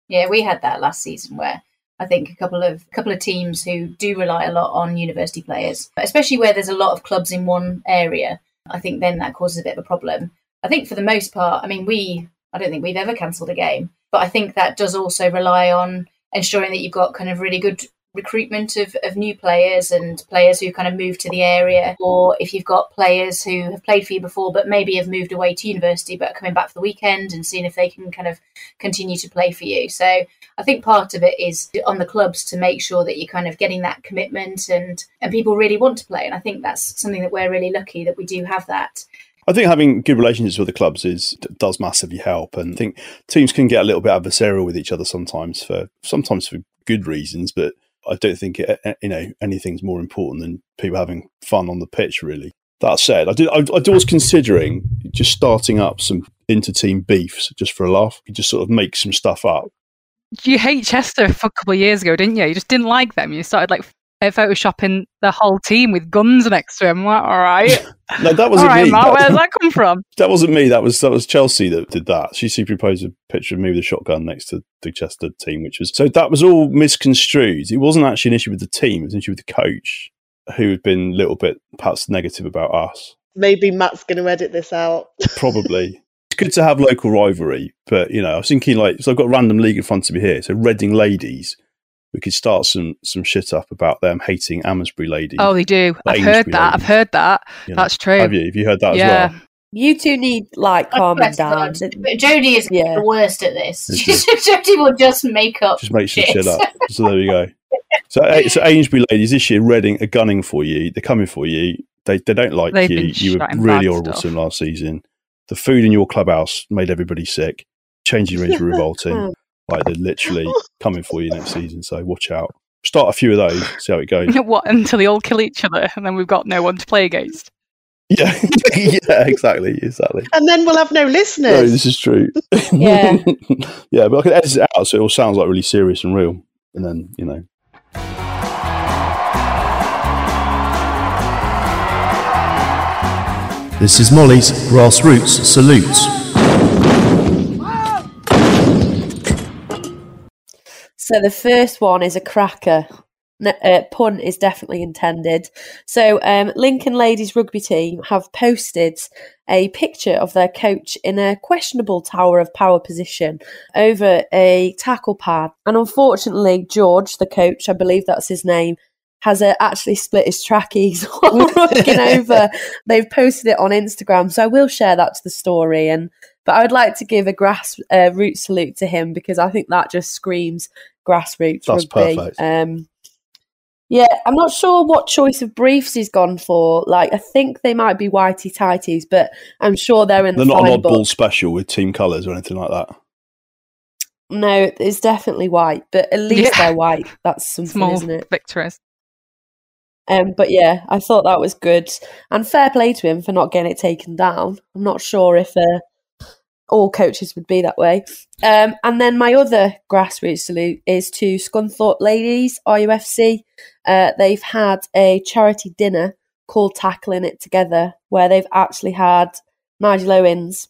Yeah, we had that last season where I think a couple of a couple of teams who do rely a lot on university players, especially where there's a lot of clubs in one area. I think then that causes a bit of a problem. I think for the most part, I mean, we I don't think we've ever cancelled a game, but I think that does also rely on ensuring that you've got kind of really good recruitment of, of new players and players who kind of move to the area, or if you've got players who have played for you before but maybe have moved away to university but are coming back for the weekend and seeing if they can kind of continue to play for you. So I think part of it is on the clubs to make sure that you're kind of getting that commitment and and people really want to play. And I think that's something that we're really lucky that we do have that. I think having good relationships with the clubs is does massively help, and I think teams can get a little bit adversarial with each other sometimes for sometimes for good reasons, but I don't think it, you know anything's more important than people having fun on the pitch. Really. That said, I did. I, I was considering just starting up some inter-team beefs just for a laugh. You just sort of make some stuff up. You hate Chester for a couple of years ago, didn't you? You just didn't like them. You started like photoshopping the whole team with guns next to him. Like, all right. no, that wasn't all right, me. Matt, that, where does that come from? That wasn't me. That was that was Chelsea that did that. She superimposed a picture of me with a shotgun next to the Chester team, which was so that was all misconstrued. It wasn't actually an issue with the team; it was an issue with the coach, who had been a little bit perhaps negative about us. Maybe Matt's going to edit this out. Probably. It's good to have local rivalry, but you know, I was thinking like, so I've got a random league in front of me here. So Reading Ladies, we could start some some shit up about them hating Amesbury Ladies. Oh, they do. I've heard Amesbury that. I've heard that. You know, That's true. Have you? Have you heard that yeah. as well? You two need like calming down. God. But Jodie is Yeah. the worst at this. Is she? Jodie will just make up. Just make some shit up. So there we go. So, so Amesbury ladies this year, Reading are gunning for you. They're coming for you. They they don't like They've you. You were really bad horrible stuff. to them last season. The food in your clubhouse made everybody sick. Changing rooms were revolting. Oh, Like they're literally coming for you next season. So watch out. Start a few of those. See how it goes. what until they all kill each other and then we've got no one to play against. Yeah, yeah, exactly, exactly. And then we'll have no listeners. No, this is true. Yeah. yeah, but I can edit it out so it all sounds like really serious and real. And then, you know. This is Molly's Grassroots Salutes. So the first one is a cracker. Uh, pun is definitely intended. So um, Lincoln ladies rugby team have posted a picture of their coach in a questionable tower of power position over a tackle pad, and unfortunately, George, the coach, I believe that's his name, has uh, actually split his trackies while looking over. They've posted it on Instagram, so I will share that to the story. And but I would like to give a grass uh, root salute to him because I think that just screams grassroots That's rugby. perfect. Um, yeah, I'm not sure what choice of briefs he's gone for. Like, I think they might be whitey tighties, but I'm sure they're in They're the not an fine oddball special with team colours or anything like that. No, it's definitely white, but at least Yeah. they're white. That's something, Small isn't it? victories. Um, but yeah, I thought that was good, and fair play to him for not getting it taken down. I'm not sure if uh, all coaches would be that way. Um, and then my other grassroots salute is to Scunthorpe Ladies RUFC. Uh, they've had a charity dinner called Tackling It Together, where they've actually had Nigel Owens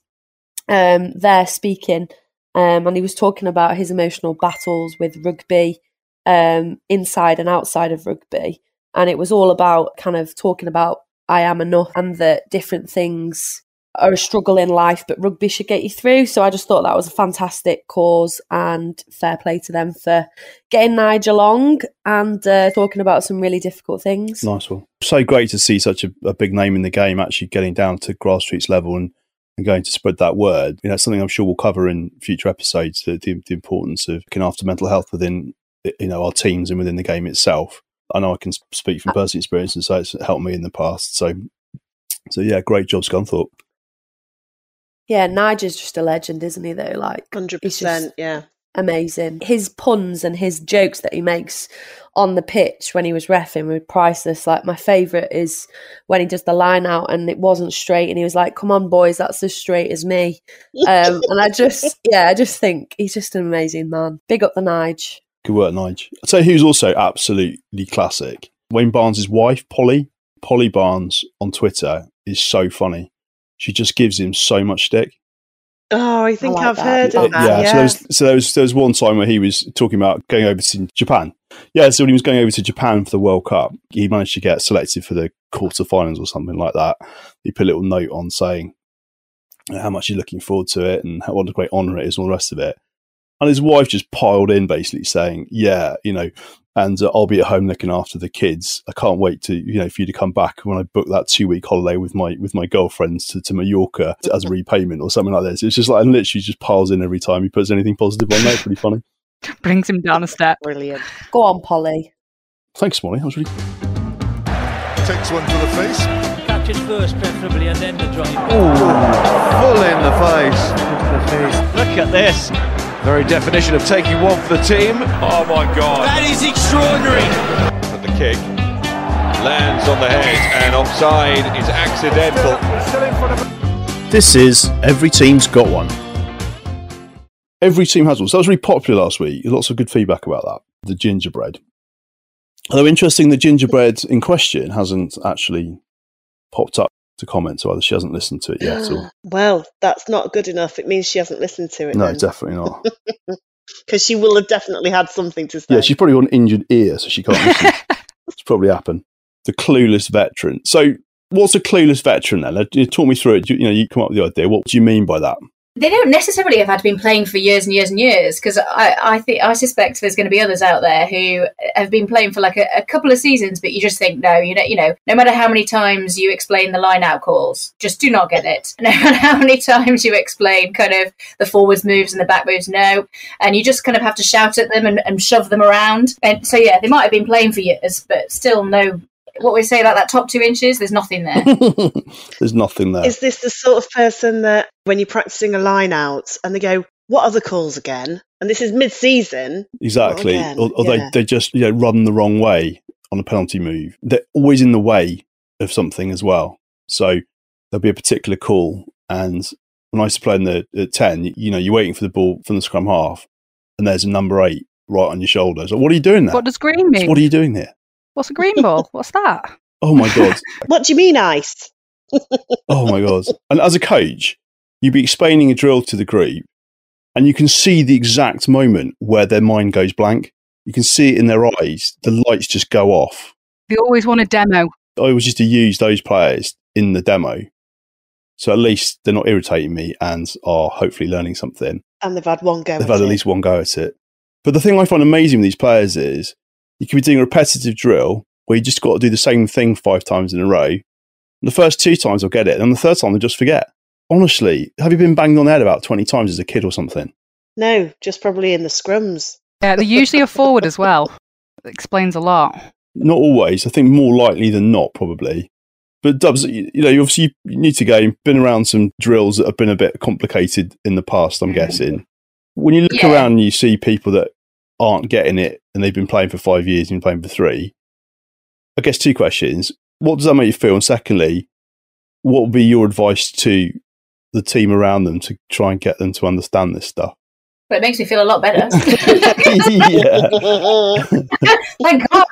um, there speaking, um, and he was talking about his emotional battles with rugby, um, inside and outside of rugby and it was all about kind of talking about I am enough and that different things are a struggle in life, but rugby should get you through. So I just thought that was a fantastic cause and fair play to them for getting Nigel along and uh, talking about some really difficult things. Nice one. So great to see such a, a big name in the game actually getting down to grassroots level and, and going to spread that word. You know, something I'm sure we'll cover in future episodes, the, the, the importance of looking after mental health within you know our teams and within the game itself. I know I can speak from personal experience and say it's helped me in the past. So, so yeah, great job, Scunthorpe. Yeah, Nigel's just a legend, isn't he? Though, like Hundred he's percent. just Yeah. amazing. His puns and his jokes that he makes on the pitch when he was refing were priceless. Like my favourite is when he does the line out and it wasn't straight and he was like, Come on boys, that's as straight as me. Um, and I just yeah, I just think he's just an amazing man. Big up the Nige. Good work, Nige. I'll tell you who's also absolutely classic. Wayne Barnes' wife, Polly. Polly Barnes on Twitter is so funny. She just gives him so much stick. Oh, I think like I've that. heard Uh, of that. yeah, Yeah. so there was so there was there was one time where he was talking about going over to Japan. Yeah, so when he was going over to Japan for the World Cup, he managed to get selected for the quarterfinals or something like that. He put a little note on saying how much he's looking forward to it and how, what a great honour it is and all the rest of it. And his wife just piled in, basically saying, "Yeah, you know, and uh, I'll be at home looking after the kids. I can't wait to, you know, for you to come back when I book that two week holiday with my with my girlfriends to, to Mallorca to, as a repayment or something like this." It's just like and literally just piles in every time he puts anything positive on there. Pretty funny. Brings him down a step. Brilliant. Go on, Polly. Thanks, Molly. That was really Takes one to the face. Catches first, preferably, and then the drive. Ooh. Full in the face. Look at this. Very definition of taking one for the team. Oh my God. That is extraordinary. But the kick lands on the head and offside is accidental. This is Every Team's Got One. Every team has one. So that was really popular last week. Lots of good feedback about that. The gingerbread. Although interesting, the gingerbread in question hasn't actually popped up to comment, so either she hasn't listened to it yet, or Well, that's not good enough. It means she hasn't listened to it. no, definitely not. Because she will have definitely had something to say. Yeah, she's probably got an injured ear, so she can't listen. It's probably happened. The clueless veteran. So, what's a clueless veteran then? You talk me through it. You, you know, you come up with the idea. What do you mean by that? They don't necessarily have had been playing for years and years and years because I, I think I suspect there's going to be others out there who have been playing for like a, a couple of seasons, but you just think no, you know, you know, no matter how many times you explain the line out calls, just do not get it. No matter how many times you explain kind of the forwards moves and the back moves, no, and you just kind of have to shout at them and, and shove them around. And so yeah, they might have been playing for years, but still no. What we say like that top two inches, there's nothing there. There's nothing there. Is this the sort of person that when you're practicing a line out and they go, What are the calls again? And this is mid season. Exactly. again, or or yeah. they, they just you know, run the wrong way on a penalty move. They're always in the way of something as well. So there'll be a particular call. And when I used to play in the at 10, you, you know, you're waiting for the ball from the scrum half and there's a number eight right on your shoulders. So what are you doing there? What does green mean? What are you doing there? What's a green ball? What's that? Oh my God. What do you mean ice? Oh my god! And as a coach, you'd be explaining a drill to the group, and you can see the exact moment where their mind goes blank. You can see it in their eyes. The lights just go off. They always want a demo. I always used to use those players in the demo, so at least they're not irritating me and are hopefully learning something. And they've had one go. They've at had at least one go at it. But the thing I find amazing with these players is you can be doing a repetitive drill where you just got to do the same thing five times in a row. And the first two times they'll get it, and the third time they'll just forget. Honestly, have you been banged on the head about 20 times as a kid or something? No, just probably in the scrums. Yeah, they're usually a forward as well. That explains a lot. Not always. I think more likely than not, probably. But Dubs, you you know, you obviously you need to go. You've been around some drills that have been a bit complicated in the past, I'm guessing. When you look Yeah. around and you see people that aren't getting it and they've been playing for five years and you've been playing for three, I guess two questions. What does that make you feel? And secondly, what would be your advice to the team around them to try and get them to understand this stuff? But it makes me feel a lot better. Thank God.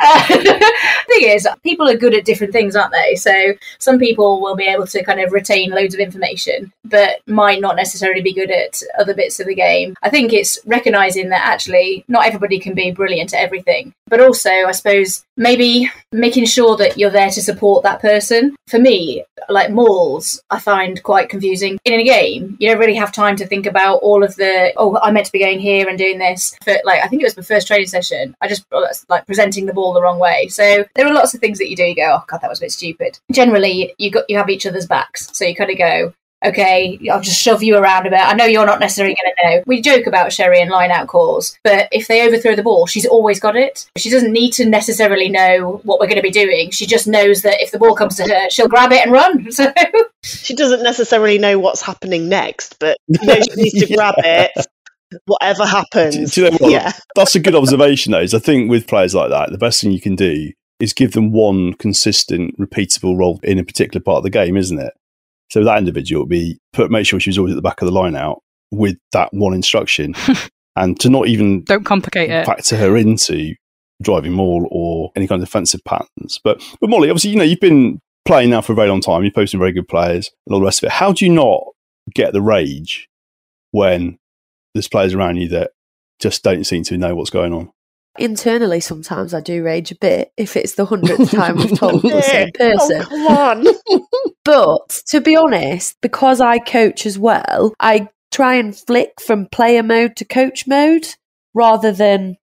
Uh, thing is, people are good at different things, aren't they? So some people will be able to kind of retain loads of information, but might not necessarily be good at other bits of the game. I think it's recognizing that actually not everybody can be brilliant at everything, but also, I suppose, maybe making sure that you're there to support that person. For me, like mauls, I find quite confusing. In a game, you don't really have time to think about all of the, oh, I meant to be going here and doing this. But like, I think it was my first training session. I just oh, like presenting the ball the wrong way. So there are lots of things that you do. You go, oh god, that was a bit stupid. Generally, you got you have each other's backs, so you kind of go. Okay, I'll just shove you around a bit. I know you're not necessarily going to know. We joke about Sherry and line out calls, but if they overthrow the ball, she's always got it. She doesn't need to necessarily know what we're going to be doing. She just knows that if the ball comes to her, she'll grab it and run. So She doesn't necessarily know what's happening next, but you know she needs to grab it whatever happens. Do you know what? Yeah. That's a good observation, though. Is I think with players like that, the best thing you can do is give them one consistent, repeatable role in a particular part of the game, isn't it? So that individual would be put, make sure she was always at the back of the line out with that one instruction, and to not even Don't complicate it. factor her into driving maul or any kind of defensive patterns. But but Molly, obviously, you know, you've been playing now for a very long time. You're posting very good players and all the rest of it. How do you not get the rage when there's players around you that just don't seem to know what's going on? Internally, sometimes I do rage a bit if it's the hundredth time we've told the same oh, person. Oh, come on. But to be honest, because I coach as well, I try and flick from player mode to coach mode rather than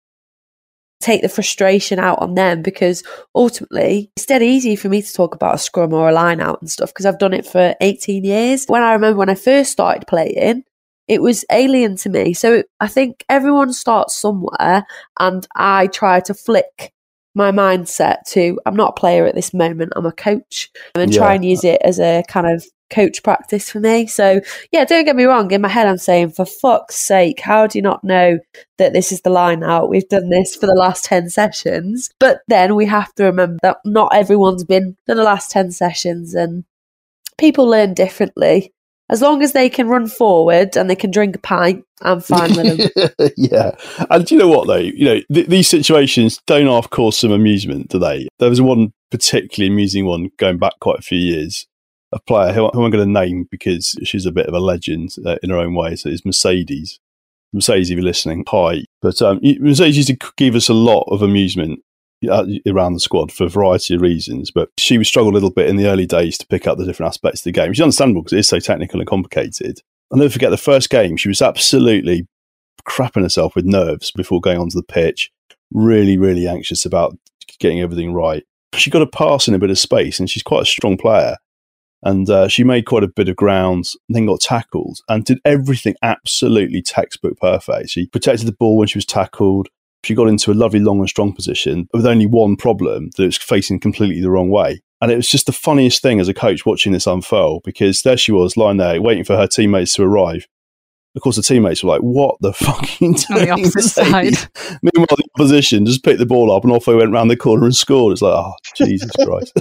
take the frustration out on them because ultimately it's dead easy for me to talk about a scrum or a line out and stuff because I've done it for 18 years. When I remember when I first started playing, it was alien to me. So I think everyone starts somewhere and I try to flick my mindset to I'm not a player at this moment, I'm a coach and try Yeah. and use it as a kind of coach practice for me. So yeah, don't get me wrong. In my head, I'm saying, for fuck's sake, how do you not know that this is the line out? We've done this for the last 10 sessions. But then we have to remember that not everyone's been done the last 10 sessions and people learn differently. As long as they can run forward and they can drink a pint, I'm fine with them. yeah. And do you know what, though? You know, th- these situations don't half cause some amusement, do they? There was one particularly amusing one going back quite a few years. A player who, who I'm going to name because she's a bit of a legend uh, in her own way. So it's Mercedes. Mercedes, if you're listening, hi. But um, Mercedes used to give us a lot of amusement around the squad for a variety of reasons. But she would struggle a little bit in the early days to pick up the different aspects of the game, which is understandable because it is so technical and complicated. I'll never forget the first game. She was absolutely crapping herself with nerves before going onto the pitch. Really, really anxious about getting everything right. She got a pass in a bit of space, and she's quite a strong player. And uh, she made quite a bit of ground, and then got tackled, and did everything absolutely textbook perfect. She protected the ball when she was tackled. She got into a lovely long and strong position with only one problem that it was facing completely the wrong way. And it was just the funniest thing as a coach watching this unfurl because there she was lying there waiting for her teammates to arrive. Of course, the teammates were like, "What the fucking?" On the opposite side. Meanwhile, the opposition just picked the ball up and off they went round the corner and scored. It's like, oh, Jesus Christ.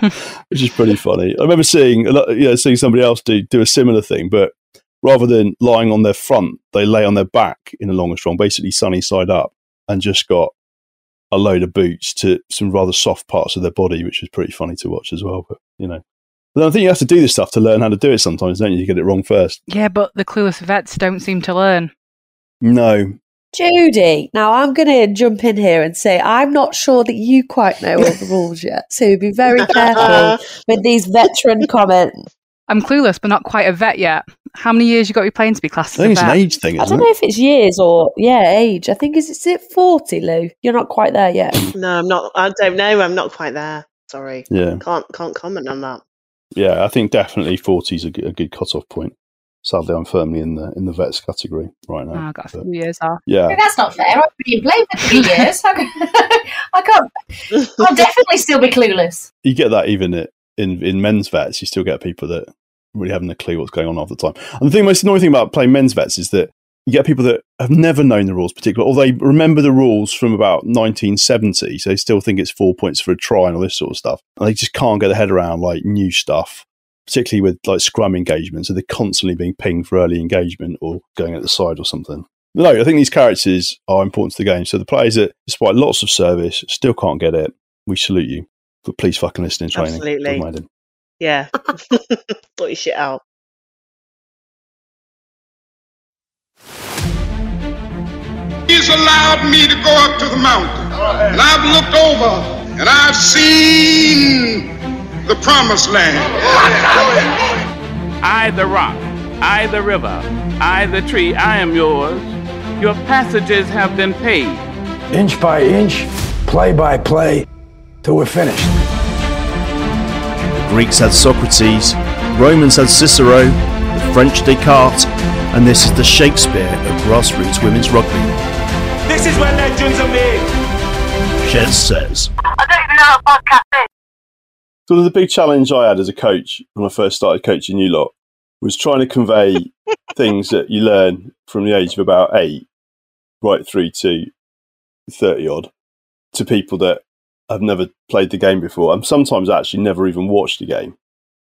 Which is pretty funny. I remember seeing, a you know, seeing somebody else do, do a similar thing, but rather than lying on their front, they lay on their back in a long and strong, basically sunny side up, and just got a load of boots to some rather soft parts of their body, which is pretty funny to watch as well. But, you know. But I think you have to do this stuff to learn how to do it sometimes, don't you? You get it wrong first. Yeah, but the clueless vets don't seem to learn. No. Judy, now I'm going to jump in here and say I'm not sure that you quite know all the rules yet. So be very careful with these veteran comments. I'm clueless, but not quite a vet yet. How many years you got to be playing to be classed as a vet? thing, I don't know if it's years or yeah, age. I think is is it forty, Lou? You're not quite there yet. No, I'm not. I don't know. I'm not quite there. Sorry. Yeah. Can't can't comment on that. Yeah, I think definitely 40 is a good, a good cut-off point. Sadly, I'm firmly in the in the vets category right now. Oh, I've got a But, few years off. yeah, That's not fair. I've been playing for three years. I can't- I can't. I'll definitely still be clueless. you get that even i- in in men's vets. You still get people that really haven't a clue what's going on half the time. And the thing, most annoying thing about playing men's vets is that you get people that have never known the rules particularly, or they remember the rules from about 1970, so they still think it's four points for a try and all this sort of stuff. And they just can't get their head around like new stuff, particularly with like scrum engagements. So they're constantly being pinged for early engagement or going at the side or something. No, I think these characters are important to the game. So the players that, despite lots of service, still can't get it, we salute you. But please fucking listen in training. Absolutely. Doesn't matter. Yeah. Sort your shit out. He's allowed me to go up to the mountain. And I've looked over and I've seen the promised land. I, the rock, I, the river, I, the tree, I am yours. Your passages have been paid. inch by inch, play by play, till we're finished. The Greeks had Socrates, Romans had Cicero, the French Descartes, and this is the Shakespeare of grassroots women's rugby. This is where legends are made. Shez says. I don't even know how to podcast this. So the big challenge I had as a coach when I first started coaching you lot was trying to convey things that you learn from the age of about eight right through to 30 odd to people that have never played the game before and sometimes actually never even watched the game.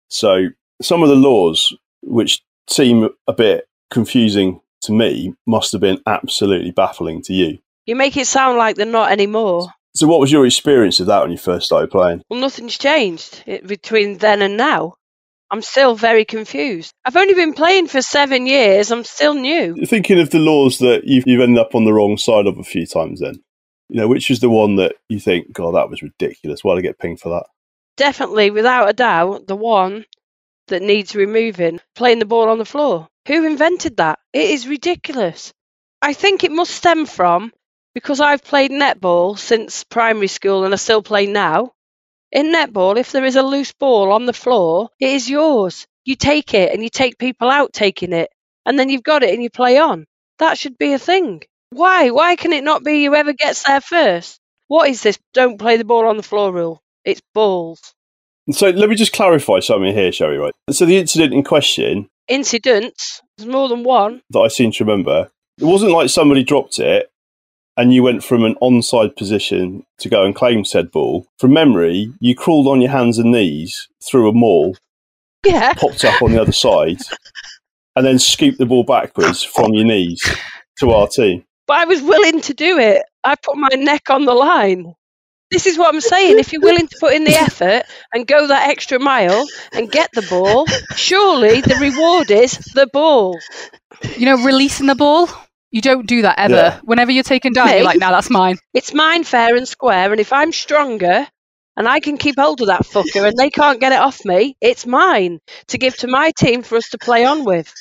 So some of the laws, which seem a bit confusing to me, must have been absolutely baffling to you. You make it sound like they're not anymore. So, what was your experience of that when you first started playing? Well, nothing's changed between then and now. I'm still very confused. I've only been playing for seven years. I'm still new. Thinking of the laws that you've, you've ended up on the wrong side of a few times, then, you know, which is the one that you think, God, that was ridiculous. Why did I get pinged for that? Definitely, without a doubt, the one that needs removing, playing the ball on the floor. Who invented that? It is ridiculous. I think it must stem from because I've played netball since primary school and I still play now. In netball, if there is a loose ball on the floor, it is yours. You take it and you take people out taking it, and then you've got it and you play on. That should be a thing. Why? Why can it not be whoever gets there first? What is this don't play the ball on the floor rule? It's balls. So let me just clarify something here, shall we? Right. So the incident in question Incidents, there's more than one. that I seem to remember, it wasn't like somebody dropped it and you went from an onside position to go and claim said ball. From memory, you crawled on your hands and knees through a maul, Yeah. popped up on the other side, and then scooped the ball backwards from your knees to our team. But I was willing to do it. I put my neck on the line. This is what I'm saying. If you're willing to put in the effort and go that extra mile and get the ball, surely the reward is the ball. You know, releasing the ball. You don't do that ever. Yeah. Whenever you're taken down, Me? you're like, "Now that's mine." It's mine fair and square, and if I'm stronger and I can keep hold of that fucker and they can't get it off me, it's mine to give to my team for us to play on with.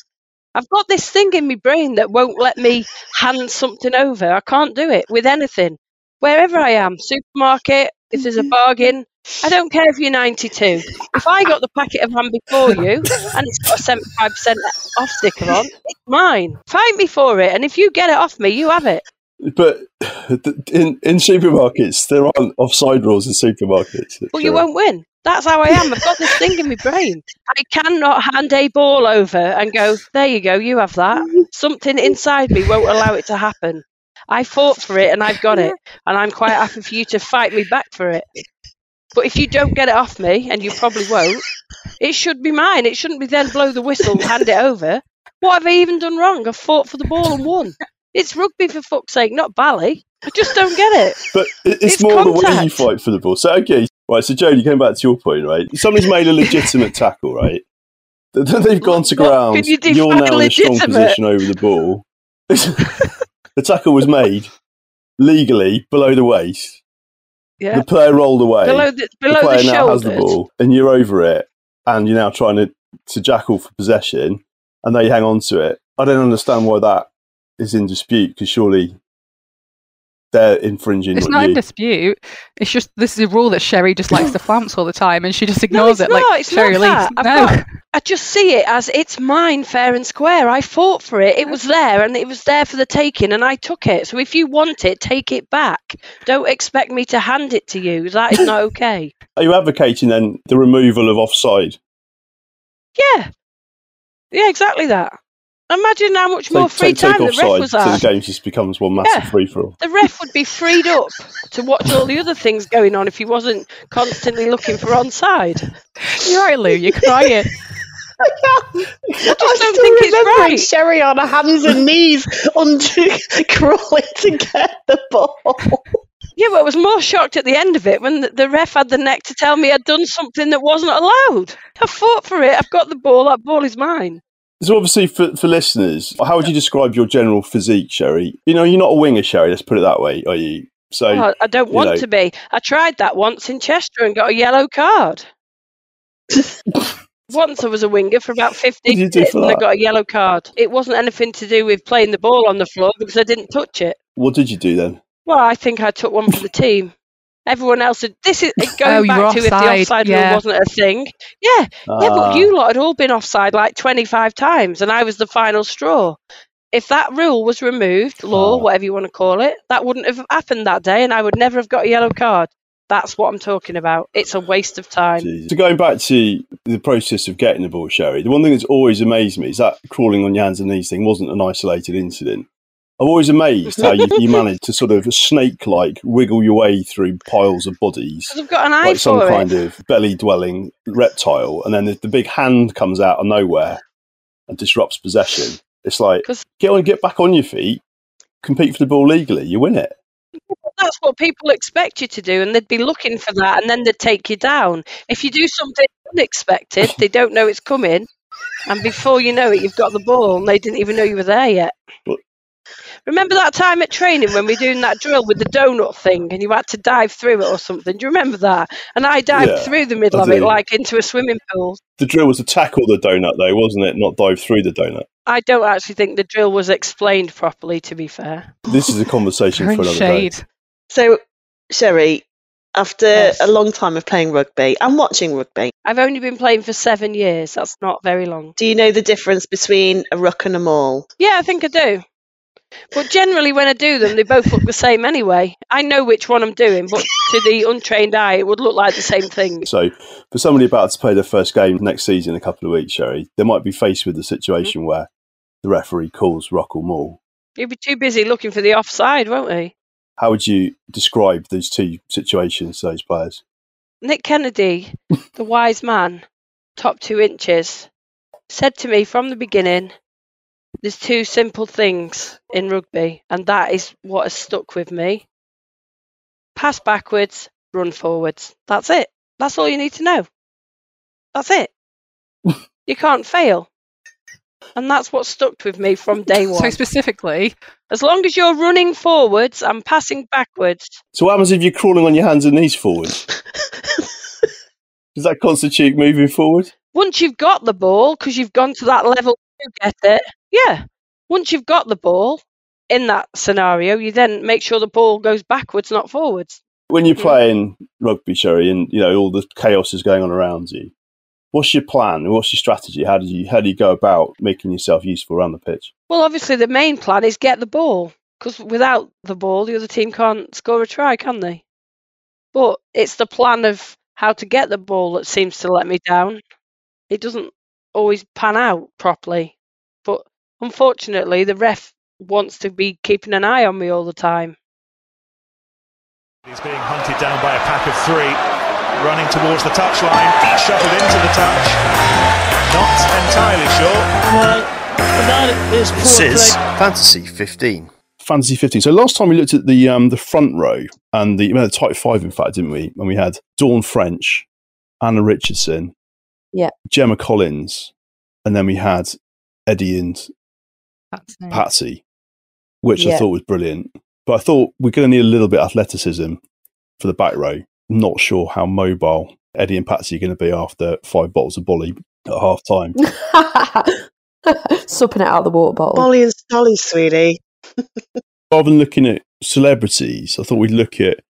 I've got this thing in my brain that won't let me hand something over. I can't do it with anything. Wherever I am, supermarket, if there's a bargain, I don't care if you're 92. If I got the packet of ham before you and it's got a 75% off sticker on, it's mine. Fight me for it, and if you get it off me, you have it. But in, in supermarkets, there aren't offside rules in supermarkets. Well, you won't win. That's how I am. I've got this thing in my brain. I cannot hand a ball over and go, there you go, you have that. Something inside me won't allow it to happen. I fought for it and I've got it. And I'm quite happy for you to fight me back for it. But if you don't get it off me, and you probably won't, it should be mine. It shouldn't be then blow the whistle and hand it over. What have I even done wrong? I've fought for the ball and won. It's rugby for fuck's sake, not bally. I just don't get it. But it's, It's more the way you fight for the ball. So, okay, right. So, Jodie, going back to your point, right? Somebody's made a legitimate tackle, right? They've gone to ground. you You're define now in a strong position over the ball. the tackle was made legally below the waist. Yeah. The player rolled away. Below the- below the player now has the ball, and you're over it, and you're now trying to, to jackal for possession, and they hang on to it. I don't understand why that is in dispute because surely they're infringing. It's not you, in dispute. It's just this is a rule that Sherry just likes to flounce all the time, and she just No, ignores it's it. not. like it's Sherry not Lee. that. No, got- I just see it as it's mine, fair and square. I fought for it. It was there, and it was there for the taking, and I took it. So if you want it, take it back. Don't expect me to hand it to you. That is not okay. Are you advocating then the removal of offside? Yeah, yeah, exactly that. Imagine how much more Take, free take, take time the ref offside was so the game just becomes one massive Yeah. free for all. The ref would be freed up to watch all the other things going on if he wasn't constantly looking for onside. you're right, Lou. You're crying. I just I don't still think it's remember right. Sherry on her hands and knees under crawling to get the ball. Yeah, but I was more shocked at the end of it when the, the ref had the neck to tell me I'd done something that wasn't allowed. I fought for it. I've got the ball. That ball is mine. So obviously for, for listeners, how would you describe your general physique, Sherry? You know, you're not a winger, Sherry. Let's put it that way. Are you? So Oh, I don't want know, to be. I tried that once in Chester and got a yellow card. once I was a winger for about 15 What did you do minutes and I got a yellow card. It wasn't anything to do with playing the ball on the floor because I didn't touch it. What did you do then? Well, I think I took one for the team. Everyone else had. This is Oh, going you back were to if the offside, offside yeah. rule wasn't a thing. Yeah, yeah, Ah. but you lot had all been offside like 25 times, and I was the final straw. If that rule was removed, law, Ah. whatever you want to call it, that wouldn't have happened that day, and I would never have got a yellow card. That's what I'm talking about. It's a waste of time. So going back to the process of getting the ball, Sherry, the one thing that's always amazed me is that crawling on your hands and knees thing wasn't an isolated incident. I'm always amazed how you, you managed to sort of snake-like wiggle your way through piles of bodies, I've got an eye like some for kind of belly-dwelling reptile, and then the, the big hand comes out of nowhere and disrupts possession. It's like get on, get back on your feet, compete for the ball legally, you win it. That's what people expect you to do, and they'd be looking for that, and then they'd take you down. If you do something unexpected, they don't know it's coming, and before you know it, you've got the ball, and they didn't even know you were there yet. Remember that time at training when we were doing that drill with the donut thing, and you had to dive through it or something? Do you remember that? And I dived Yeah, through the middle I of it like into a swimming pool. The drill was to tackle the donut, though, wasn't it? Not dive through the donut. I don't actually think the drill was explained properly, to be fair. This is a conversation for another day. So, Sherry, after a long time of playing rugby and watching rugby, I've only been playing for seven years. That's not very long. do you know the difference between a ruck and a maul? Yeah, I think I do. But generally, when I do them, they both look the same anyway. I know which one I'm doing, but to the untrained eye, it would look like the same thing. So, for somebody about to play their first game next season in a couple of weeks, Sherry, they might be faced with the situation mm-hmm. where the referee calls ruck or maul. He'll be too busy looking for the offside, won't he? How would you describe these two situations to those players? Nick Kennedy, the wise man, top two inches, said to me from the beginning, there's two simple things in rugby, and that is what has stuck with me. Pass backwards, run forwards. That's it. That's all you need to know. That's it. you can't fail. And that's what stuck with me from day one. So specifically, as long as you're running forwards and passing backwards, So, what happens if you're crawling on your hands and knees forwards? Does that constitute moving forward? once you've got the ball, because you've gone to that level to get it, yeah. Once you've got the ball in that scenario, you then make sure the ball goes backwards, not forwards. When you're playing rugby, Sherry, and you know all the chaos is going on around you, what's your plan? What's your strategy? How do you how do you go about making yourself useful around the pitch? Well, obviously, the main plan is get the ball, because without the ball, the other team can't score a try, can they? But it's the plan of how to get the ball that seems to let me down. It doesn't always pan out properly. But unfortunately, the ref wants to be keeping an eye on me all the time. He's being hunted down by a pack of three, running towards the touchline, shuffled into the touch. Not entirely sure. This is Fantasy 15. Fantasy 15. So last time we looked at the um, the front row and the, we had the tight five, in fact, didn't we? And we had Dawn French, Anna Richardson, Yeah. Gemma Collins, and then we had Eddie and Patsy, which I thought was brilliant. But I thought we're going to need a little bit of athleticism for the back row. Not sure how mobile Eddie and Patsy are going to be after five bottles of Bolly at half time. Supping it out of the water bottle. Bolly and Stolly, sweetie. Rather than looking at celebrities, I thought we'd look at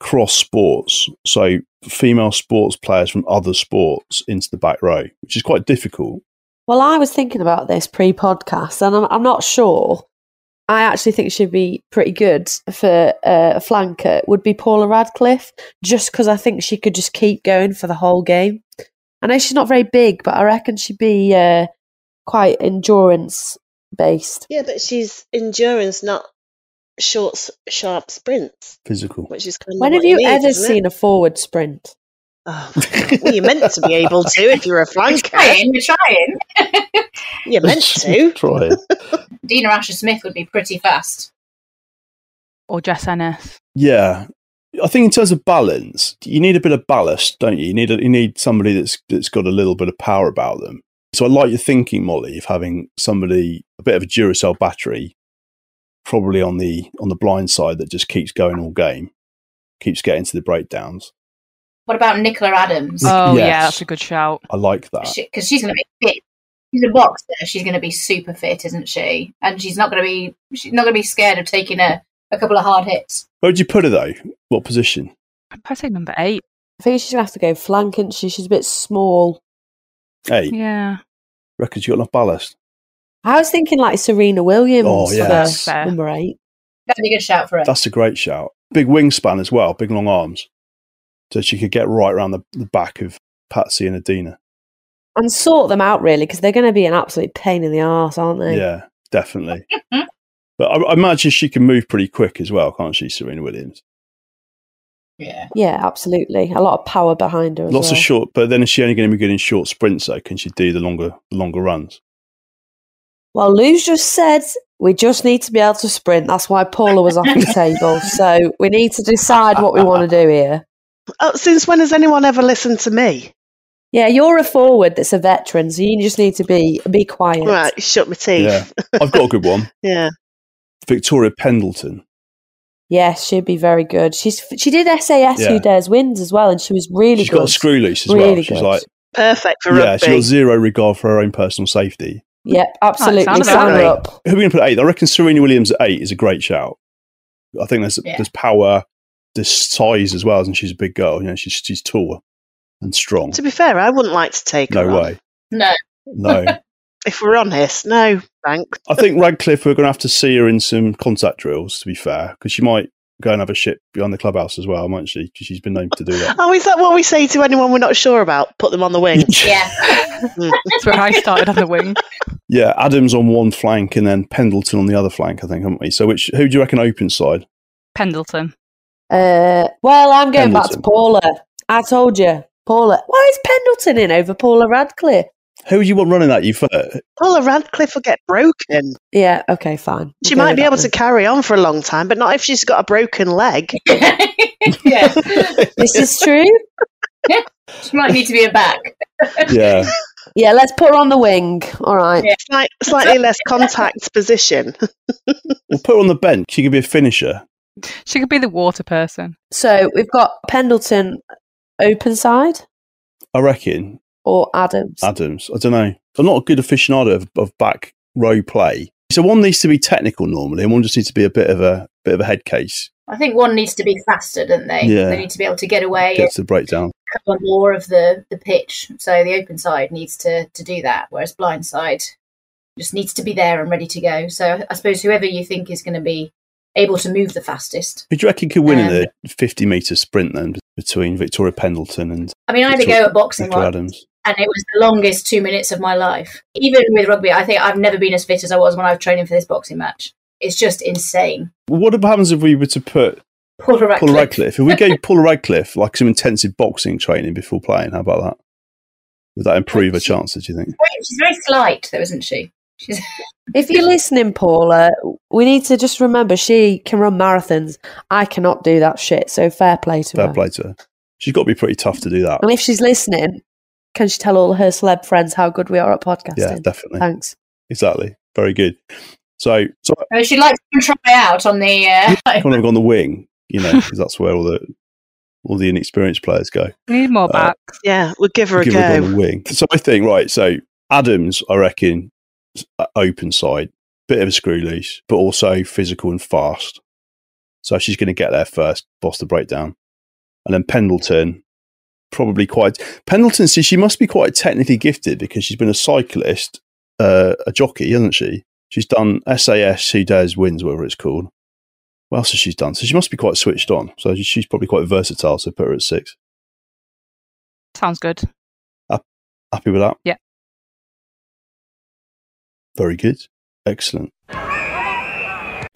cross sports. So female sports players from other sports into the back row, which is quite difficult. Well, I was thinking about this pre podcast, and I'm, I'm not sure. I actually think she'd be pretty good for uh, a flanker, would be Paula Radcliffe, just because I think she could just keep going for the whole game. I know she's not very big, but I reckon she'd be uh, quite endurance based. Yeah, but she's endurance, not short, sharp sprints, Physical. which is kind of When have you need, ever isn't it? seen a forward sprint? Oh well, you're meant to be able to if you're a flanker. trying, we're trying. You're meant to. Try it. Dina Asher Smith would be pretty fast. or Jess Ennis. Yeah. I think in terms of balance, you need a bit of ballast, don't you? You need a, you need somebody that's that's got a little bit of power about them. So I like your thinking, Molly, of having somebody a bit of a Duracell battery, probably on the on the blind side that just keeps going all game, keeps getting to the breakdowns. What about Nicola Adams? Oh yeah, that's a good shout. I like that. Because she's going to be fit. She's a boxer. She's going to be super fit, isn't she? And she's not going to be. She's not going to be scared of taking a, a couple of hard hits. Where would you put her though? What position? I'd say number eight. I think she's going to have to go flank, isn't she? She's a bit small. Hey, Yeah. reckons you got enough ballast? I was thinking like Serena Williams Oh, yes. for Fair. number eight. That'd be a good shout for her. That's a great shout. Big wingspan as well, big long arms. So she could get right around the, the back of Patsy and Edina. And sort them out, really, because they're going to be an absolute pain in the ass, aren't they? Yeah, definitely. but I, I imagine she can move pretty quick as well, can't she, Serena Williams? Yeah. Yeah, absolutely. A lot of power behind her. As Lots well. of short, but then is she only going to be good in short sprints? though? can she do the longer, the longer runs? Well, Lou's just said we just need to be able to sprint. That's why Paula was off the table. So we need to decide what we want to do here. Oh, since when has anyone ever listened to me? Yeah, you're a forward that's a veteran, so you just need to be be quiet. Right, shut my teeth. Yeah, I've got a good one. Yeah. Victoria Pendleton. Yes, she'd be very good. She's she did SAS Yeah. Who Dares Wins as well, and she was really She's good. got a screw loose as Really well. She's good. like, Perfect for yeah, rugby. she's got zero regard for her own personal safety. Yep, absolutely. sounds Sign up. Who are we going to put at eight? I reckon Serena Williams at eight is a great shout. I think there's Yeah. there's power, there's size as well, and she's a big girl. You know, she's she's tall and strong. To be fair, I wouldn't like to take No her on. way. No. No. If we're honest, no, thanks. I think Radcliffe, we're going to have to see her in some contact drills, to be fair, because she might go and have a shit behind the clubhouse as well, mightn't she? 'Cause she's been known to do that. Oh, is that what we say to anyone we're not sure about? Put them on the wing. Yeah. Mm. That's where I started on the wing. Yeah, Adams on one flank and then Pendleton on the other flank, I think, haven't we? So, which who do you reckon open side? Pendleton. Uh, well, I'm going back to Paula. I told you, Paula. Why is Pendleton in over Paula Radcliffe? Who do you want running that? You first? Paula Radcliffe will get broken. Yeah, okay, fine. She We'll go might be able then. to carry on for a long time, but not if she's got a broken leg. yeah. This is true. She might need to be a back. Yeah. Yeah, let's put her on the wing. All right. Slight, slightly less contact position. We'll put her on the bench. She could be a finisher. She could be the water person. So we've got Pendleton open side I reckon or Adams. Adams. I don't know. I'm not a good aficionado of, of back row play. So one needs to be technical normally, and one just needs to be a bit of a bit of a head case. I think one needs to be faster, don't they? Yeah. They need to be able to get away Gets the breakdown. cover more of the, the pitch. So the open side needs to, to do that, whereas blind side just needs to be there and ready to go. So I suppose whoever you think is going to be able to move the fastest. Who do you reckon could win in Um, the 50 metre sprint then between Victoria Pendleton and I mean, I had to go at boxing once, Adams? and it was the longest two minutes of my life. Even with rugby, I think I've never been as fit as I was when I was training for this boxing match. It's just insane. What happens if we were to put Paula Radcliffe. Paula Radcliffe? If we gave Paula Radcliffe like some intensive boxing training before playing, how about that? Would that improve her chances, do you think? She's very slight, though, isn't she? She's If you're listening, Paula, we need to just remember she can run marathons. I cannot do that shit. So fair play to Fair her. Fair play to her. She's got to be pretty tough to do that. And if she's listening, can she tell all her celeb friends how good we are at podcasting? Yeah, definitely. Thanks. Exactly. Very good. So, so I she'd like to try out on the. Uh, kind of on the wing, you know, because that's where all the all the inexperienced players go. We need more Uh, backs. Yeah, we'll give her a Give her a go on the wing. So I think right. So Adams, I reckon, s- open side, bit of a screw loose, but also physical and fast. So she's going to get there first, boss the breakdown, and then Pendleton, probably quite Pendleton. See, she must be quite technically gifted because she's been a cyclist, uh, a jockey, hasn't she? She's done SAS, Who Dares Wins, whatever it's called. What else has she done? So she must be quite switched on. So she's probably quite versatile. So put her at six. Sounds good. Happy with that? Yeah. Very good. Excellent.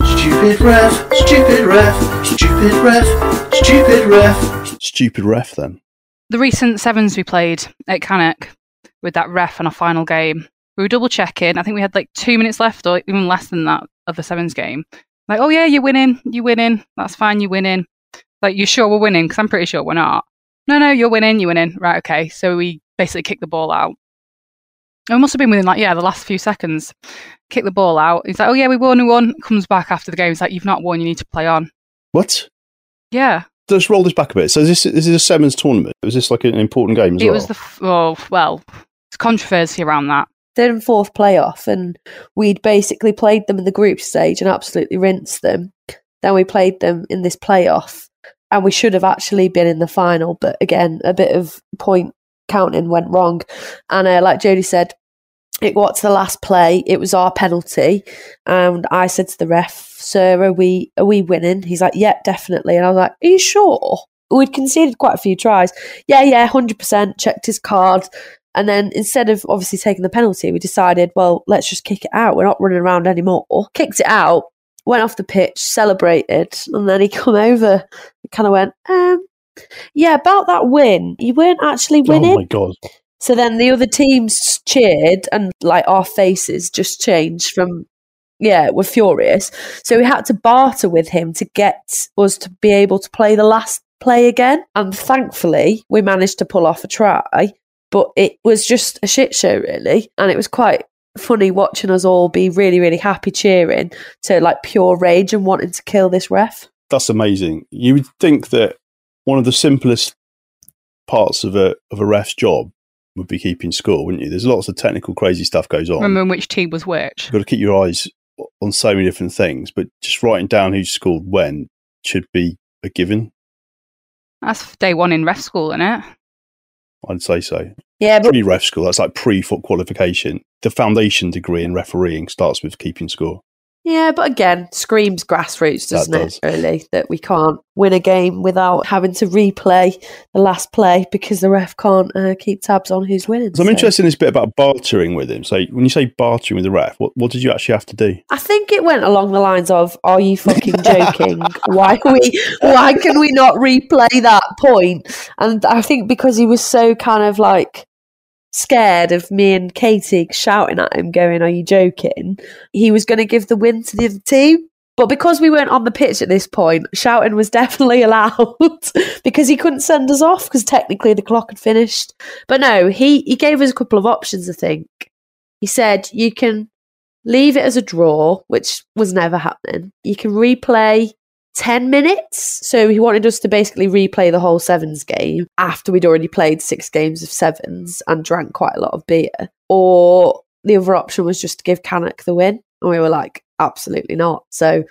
Stupid ref, stupid ref, stupid ref, stupid ref. Stupid ref then. The recent sevens we played at Cannock with that ref on a final game, we were double checking. I think we had like two minutes left, or even less than that, of the sevens game. Like, oh yeah, you're winning, you're winning. That's fine, you're winning. Like, you sure we're winning? Because I'm pretty sure we're not. No, no, you're winning, you're winning. Right, okay. So we basically kicked the ball out. It must have been within like yeah the last few seconds. Kick the ball out. He's like, oh yeah, we won, we won. Comes back after the game. He's like, you've not won. You need to play on. What? Yeah, Let's roll this back a bit. So this, this is a sevens tournament. Was this like an important game as it well? was the f- oh well, it's controversy around that. Third and fourth playoff, and we'd basically played them in the group stage and absolutely rinsed them. Then we played them in this playoff, and we should have actually been in the final, but again, a bit of point counting went wrong. And uh, like Jodie said, it got to the last play. It was our penalty, and I said to the ref, "Sir, are we are we winning?" He's like, "Yep, definitely." And I was like, "Are you sure?" we'd conceded quite a few tries. Yeah, yeah, hundred percent. Checked his card, and then instead of obviously taking the penalty, we decided, well, let's just kick it out. We're not running around anymore. Kicked it out. Went off the pitch, celebrated, and then he come over. kind of went, um, yeah, about that win. You weren't actually oh winning. Oh my god! So then the other teams cheered, and like our faces just changed from, yeah, we're furious. So we had to barter with him to get us to be able to play the last play again. And thankfully, we managed to pull off a try, but it was just a shit show, really. And it was quite funny watching us all be really, really happy cheering to like pure rage and wanting to kill this ref. That's amazing. You would think that one of the simplest parts of a of a ref's job would be keeping score, wouldn't you? There's lots of technical, crazy stuff goes on. Remember which team was which? You've got to keep your eyes on so many different things, but just writing down who scored when should be a given. That's day one in ref school, isn't it? I'd say so. Yeah, but Pre ref school, that's like pre foot qualification. The foundation degree in refereeing starts with keeping score. Yeah, but again, screams grassroots, doesn't does. it? Really, that we can't win a game without having to replay the last play because the ref can't uh, keep tabs on who's winning. So I'm So interested in this bit about bartering with him. So when you say bartering with the ref, what, what did you actually have to do? I think it went along the lines of, "Are you fucking joking? why we? Why can we not replay that point?" And I think because he was so kind of like scared of me and Katie shouting at him, going, "Are you joking?" He was going to give the win to the other team. But because we weren't on the pitch at this point, shouting was definitely allowed because he couldn't send us off because technically the clock had finished. But no, he, he gave us a couple of options, I think. He said, you can leave it as a draw, which was never happening. You can replay 10 minutes. So he wanted us to basically replay the whole sevens game after we'd already played six games of sevens and drank quite a lot of beer. Or the other option was just to give Cannock the win. And we were like, absolutely not. So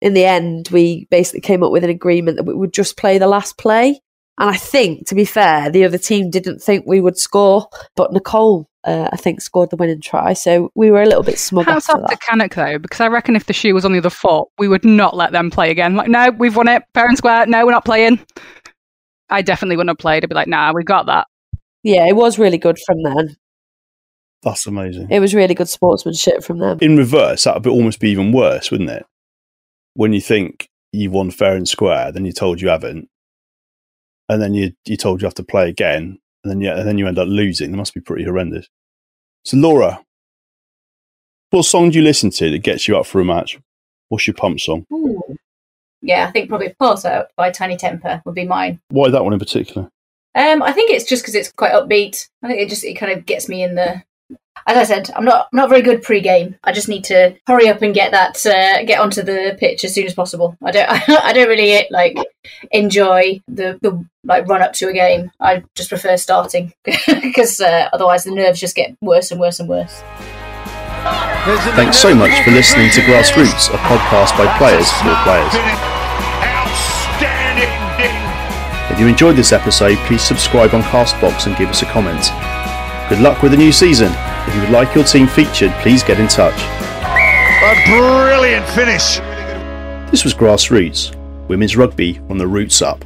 in the end, we basically came up with an agreement that we would just play the last play. And I think, to be fair, the other team didn't think we would score, but Nicole, uh, I think, scored the winning try. So we were a little bit smug How's after that that. to Cannock though? Because I reckon if the shoe was on the other foot, we would not let them play again. Like, no, we've won it, fair and square. No, we're not playing. I definitely wouldn't have played. I'd be like, nah, we got that. Yeah, it was really good from them. That's amazing. It was really good sportsmanship from them. In reverse, that would almost be even worse, wouldn't it? When you think you've won fair and square, then you're told you haven't, and then you you told you have to play again, and then you, and then you end up losing. That must be pretty horrendous. So, Laura, what song do you listen to that gets you up for a match? What's your pump song? Ooh. Yeah, I think probably Pass Out by Tinie Tempah would be mine. Why that one in particular? Um, I think it's just because it's quite upbeat. I think it just it kind of gets me in the. As I said, I'm not I'm not very good pre-game. I just need to hurry up and get that uh, get onto the pitch as soon as possible. I don't I don't really like enjoy the the like run up to a game. I just prefer starting because uh, otherwise the nerves just get worse and worse and worse. Thanks so much for listening to Grassroots, a podcast by players for players. If you enjoyed this episode, please subscribe on Castbox and give us a comment. Good luck with the new season. If you would like your team featured, please get in touch. A brilliant finish. This was Grassroots, women's rugby on the roots up.